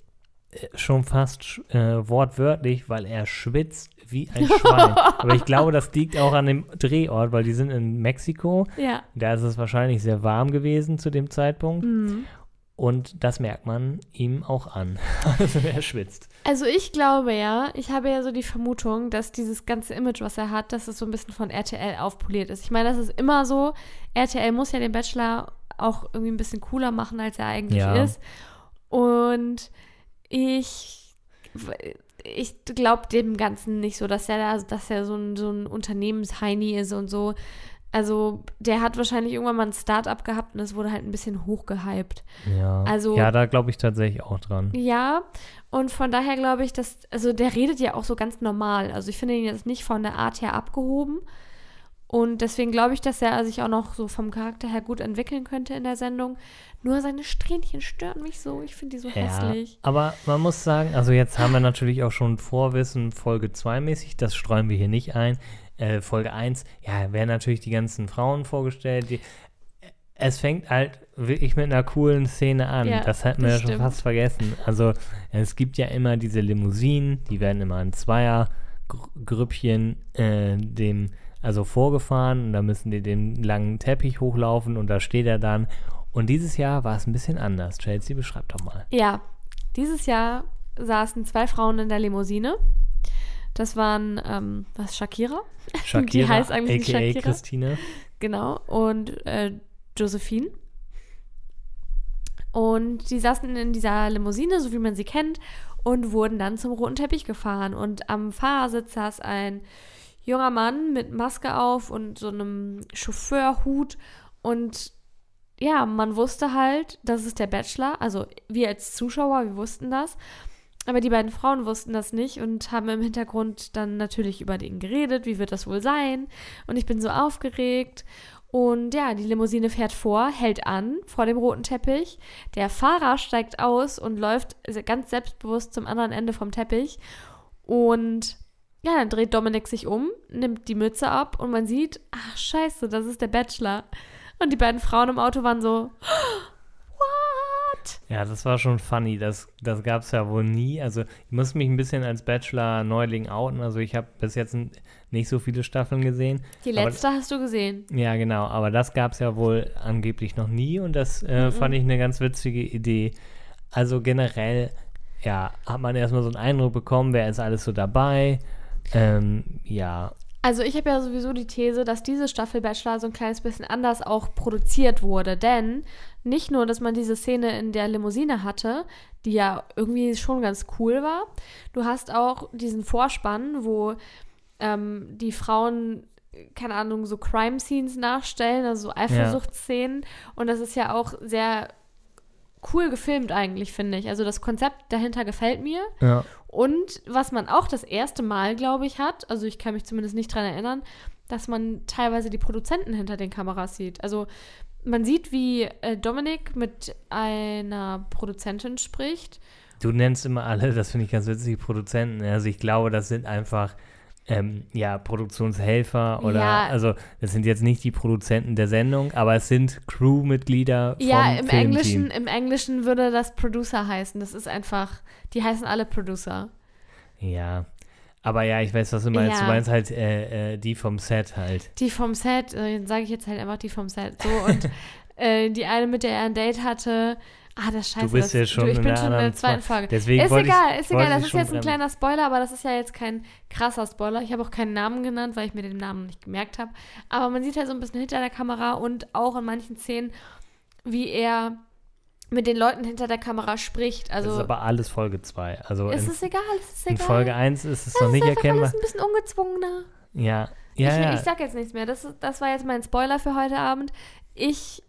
äh, schon fast äh, wortwörtlich, weil er schwitzt wie ein Schwein. Aber ich glaube, das liegt auch an dem Drehort, weil die sind in Mexiko. Ja. Da ist es wahrscheinlich sehr warm gewesen zu dem Zeitpunkt. Mhm. Und das merkt man ihm auch an. [laughs] Also er schwitzt. Also ich glaube ja, ich habe ja so die Vermutung, dass dieses ganze Image, was er hat, dass es so ein bisschen von RTL aufpoliert ist. Ich meine, das ist immer so. RTL muss ja den Bachelor auch irgendwie ein bisschen cooler machen, als er eigentlich Ja. ist. Und ich, ich glaube dem Ganzen nicht so, dass er da, dass er so ein, so ein Unternehmensheini ist und so. Also der hat wahrscheinlich irgendwann mal ein Start-up gehabt und es wurde halt ein bisschen hochgehypt. Ja, Also- ja da glaube ich tatsächlich auch dran. Ja, und von daher glaube ich, dass, also der redet ja auch so ganz normal. Also ich finde ihn jetzt nicht von der Art her abgehoben. Und deswegen glaube ich, dass er sich auch noch so vom Charakter her gut entwickeln könnte in der Sendung. Nur seine Strähnchen stören mich so. Ich finde die so hässlich. aber man muss sagen, also jetzt haben wir natürlich auch schon Vorwissen Folge 2 mäßig, das streuen wir hier nicht ein. Äh, Folge 1, ja, werden natürlich die ganzen Frauen vorgestellt. Die, es fängt halt wirklich mit einer coolen Szene an. Ja, das hatten wir das ja schon stimmt. fast vergessen. Also es gibt ja immer diese Limousinen, die werden immer in Zweiergrüppchen äh, dem also vorgefahren und da müssen die den langen Teppich hochlaufen und da steht er dann. Und dieses Jahr war es ein bisschen anders. Chelsea, beschreib doch mal. Ja, dieses Jahr saßen zwei Frauen in der Limousine. Das waren, ähm, was, Shakira? [laughs] Shakira, heißt eigentlich aka Shakira. Christine. Genau, und äh, Josephine. Und die saßen in dieser Limousine, so wie man sie kennt, und wurden dann zum roten Teppich gefahren. Und am Fahrersitz saß ein junger Mann mit Maske auf und so einem Chauffeurhut. Und ja, man wusste halt, das ist der Bachelor. Also wir als Zuschauer, wir wussten das. Aber die beiden Frauen wussten das nicht und haben im Hintergrund dann natürlich über den geredet, wie wird das wohl sein. Und ich bin so aufgeregt. Und ja, die Limousine fährt vor, hält an vor dem roten Teppich. Der Fahrer steigt aus und läuft ganz selbstbewusst zum anderen Ende vom Teppich. Und ja, dann dreht Dominik sich um, nimmt die Mütze ab und man sieht, ach scheiße, das ist der Bachelor. Und die beiden Frauen im Auto waren so, [gasps] what? Ja, das war schon funny. Das, das gab es ja wohl nie. Also ich muss mich ein bisschen als Bachelor-Neuling outen. Also ich habe bis jetzt nicht so viele Staffeln gesehen. Die Aber- letzte hast du gesehen. Ja, genau. Aber das gab es ja wohl angeblich noch nie. Und das äh, fand ich eine ganz witzige Idee. Also generell, ja, hat man erstmal so einen Eindruck bekommen, wer ist alles so dabei. Ähm, ja, Also ich habe ja sowieso die These, dass diese Staffel Bachelor so ein kleines bisschen anders auch produziert wurde. Denn nicht nur, dass man diese Szene in der Limousine hatte, die ja irgendwie schon ganz cool war. Du hast auch diesen Vorspann, wo ähm, die Frauen, keine Ahnung, so Crime-Scenes nachstellen, also so Eifersuchtsszenen. Und das ist ja auch sehr cool gefilmt eigentlich, finde ich. Also das Konzept dahinter gefällt mir. ja. Und was man auch das erste Mal, glaube ich, hat, also ich kann mich zumindest nicht dran erinnern, dass man teilweise die Produzenten hinter den Kameras sieht. Also man sieht, wie äh, Dominik mit einer Produzentin spricht. Du nennst immer alle, das finde ich ganz witzig, Produzenten. Also ich glaube, das sind einfach ähm, ja, Produktionshelfer oder Ja. also das sind jetzt nicht die Produzenten der Sendung, aber es sind Crewmitglieder vom ja, im Filmteam. Englischen, im Englischen würde das Producer heißen. Das ist einfach, die heißen alle Producer. Ja. Aber ja, ich weiß, was du meinst. Ja. Du meinst halt äh, äh, die vom Set halt. Die vom Set, äh, sage ich jetzt halt einfach die vom Set. So und [laughs] äh, die eine, mit der er ein Date hatte. Ah, das scheiße. Du bist das, ja schon du, ich in bin schon in der zweiten Fol- Folge. Deswegen ist egal, ist egal. Das ist jetzt ein kleiner Spoiler, aber das ist ja jetzt kein krasser Spoiler. Ich habe auch keinen Namen genannt, weil ich mir den Namen nicht gemerkt habe. Aber man sieht halt so ein bisschen hinter der Kamera und auch in manchen Szenen, wie er mit den Leuten hinter der Kamera spricht. Das ist Also aber alles Folge 2. Also es in, ist egal, es ist in egal. Folge 1 ist es Es noch ist nicht erkennbar. alles ein bisschen ungezwungener. Ja, ja, ich, ja. ich sag jetzt nichts mehr. Das, ist- das war jetzt mein Spoiler für heute Abend. Ich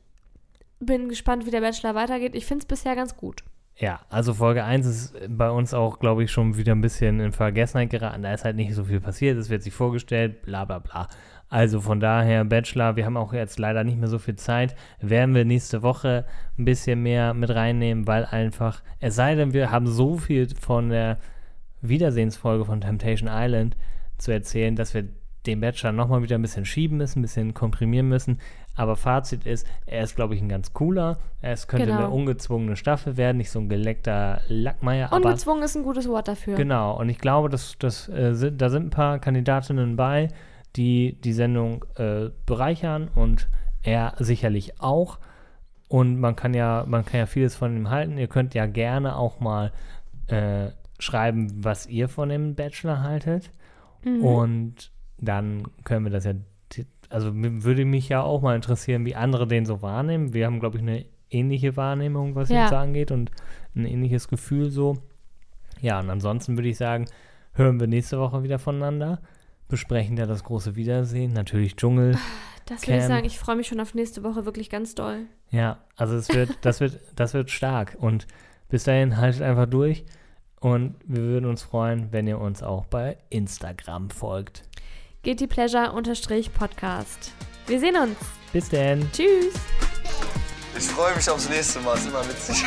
bin gespannt, wie der Bachelor weitergeht. Ich finde es bisher ganz gut. Ja, also Folge 1 ist bei uns auch, glaube ich, schon wieder ein bisschen in Vergessenheit geraten. Da ist halt nicht so viel passiert, es wird sich vorgestellt, bla bla bla. Also von daher, Bachelor, wir haben auch jetzt leider nicht mehr so viel Zeit. Werden wir nächste Woche ein bisschen mehr mit reinnehmen, weil einfach, es sei denn, wir haben so viel von der Wiedersehensfolge von Temptation Island zu erzählen, dass wir den Bachelor nochmal wieder ein bisschen schieben müssen, ein bisschen komprimieren müssen. Aber Fazit ist, er ist, glaube ich, ein ganz cooler. Es könnte Genau. eine ungezwungene Staffel werden, nicht so ein geleckter Lackmeier. Aber Ungezwungen ist ein gutes Wort dafür. genau, und ich glaube, dass, dass, äh, sind, da sind ein paar Kandidatinnen bei, die die Sendung äh, bereichern und er sicherlich auch. Und man kann ja, man kann ja vieles von ihm halten. Ihr könnt ja gerne auch mal äh, schreiben, was ihr von dem Bachelor haltet. Mhm. Und dann können wir das ja, also würde mich ja auch mal interessieren, wie andere den so wahrnehmen. Wir haben, glaube ich, eine ähnliche Wahrnehmung, was Ja. jetzt angeht und ein ähnliches Gefühl so. Ja, und ansonsten würde ich sagen, hören wir nächste Woche wieder voneinander, besprechen da das große Wiedersehen, natürlich Dschungel. das würde ich sagen, ich freue mich schon auf nächste Woche wirklich ganz doll. Ja, also es wird, [laughs] das wird, das wird stark. Und bis dahin haltet einfach durch. Und wir würden uns freuen, wenn ihr uns auch bei Instagram folgt. Guilty Pleasure unterstrich Podcast. Wir sehen uns. Bis dann. Tschüss. Ich freue mich aufs nächste Mal, ist immer witzig.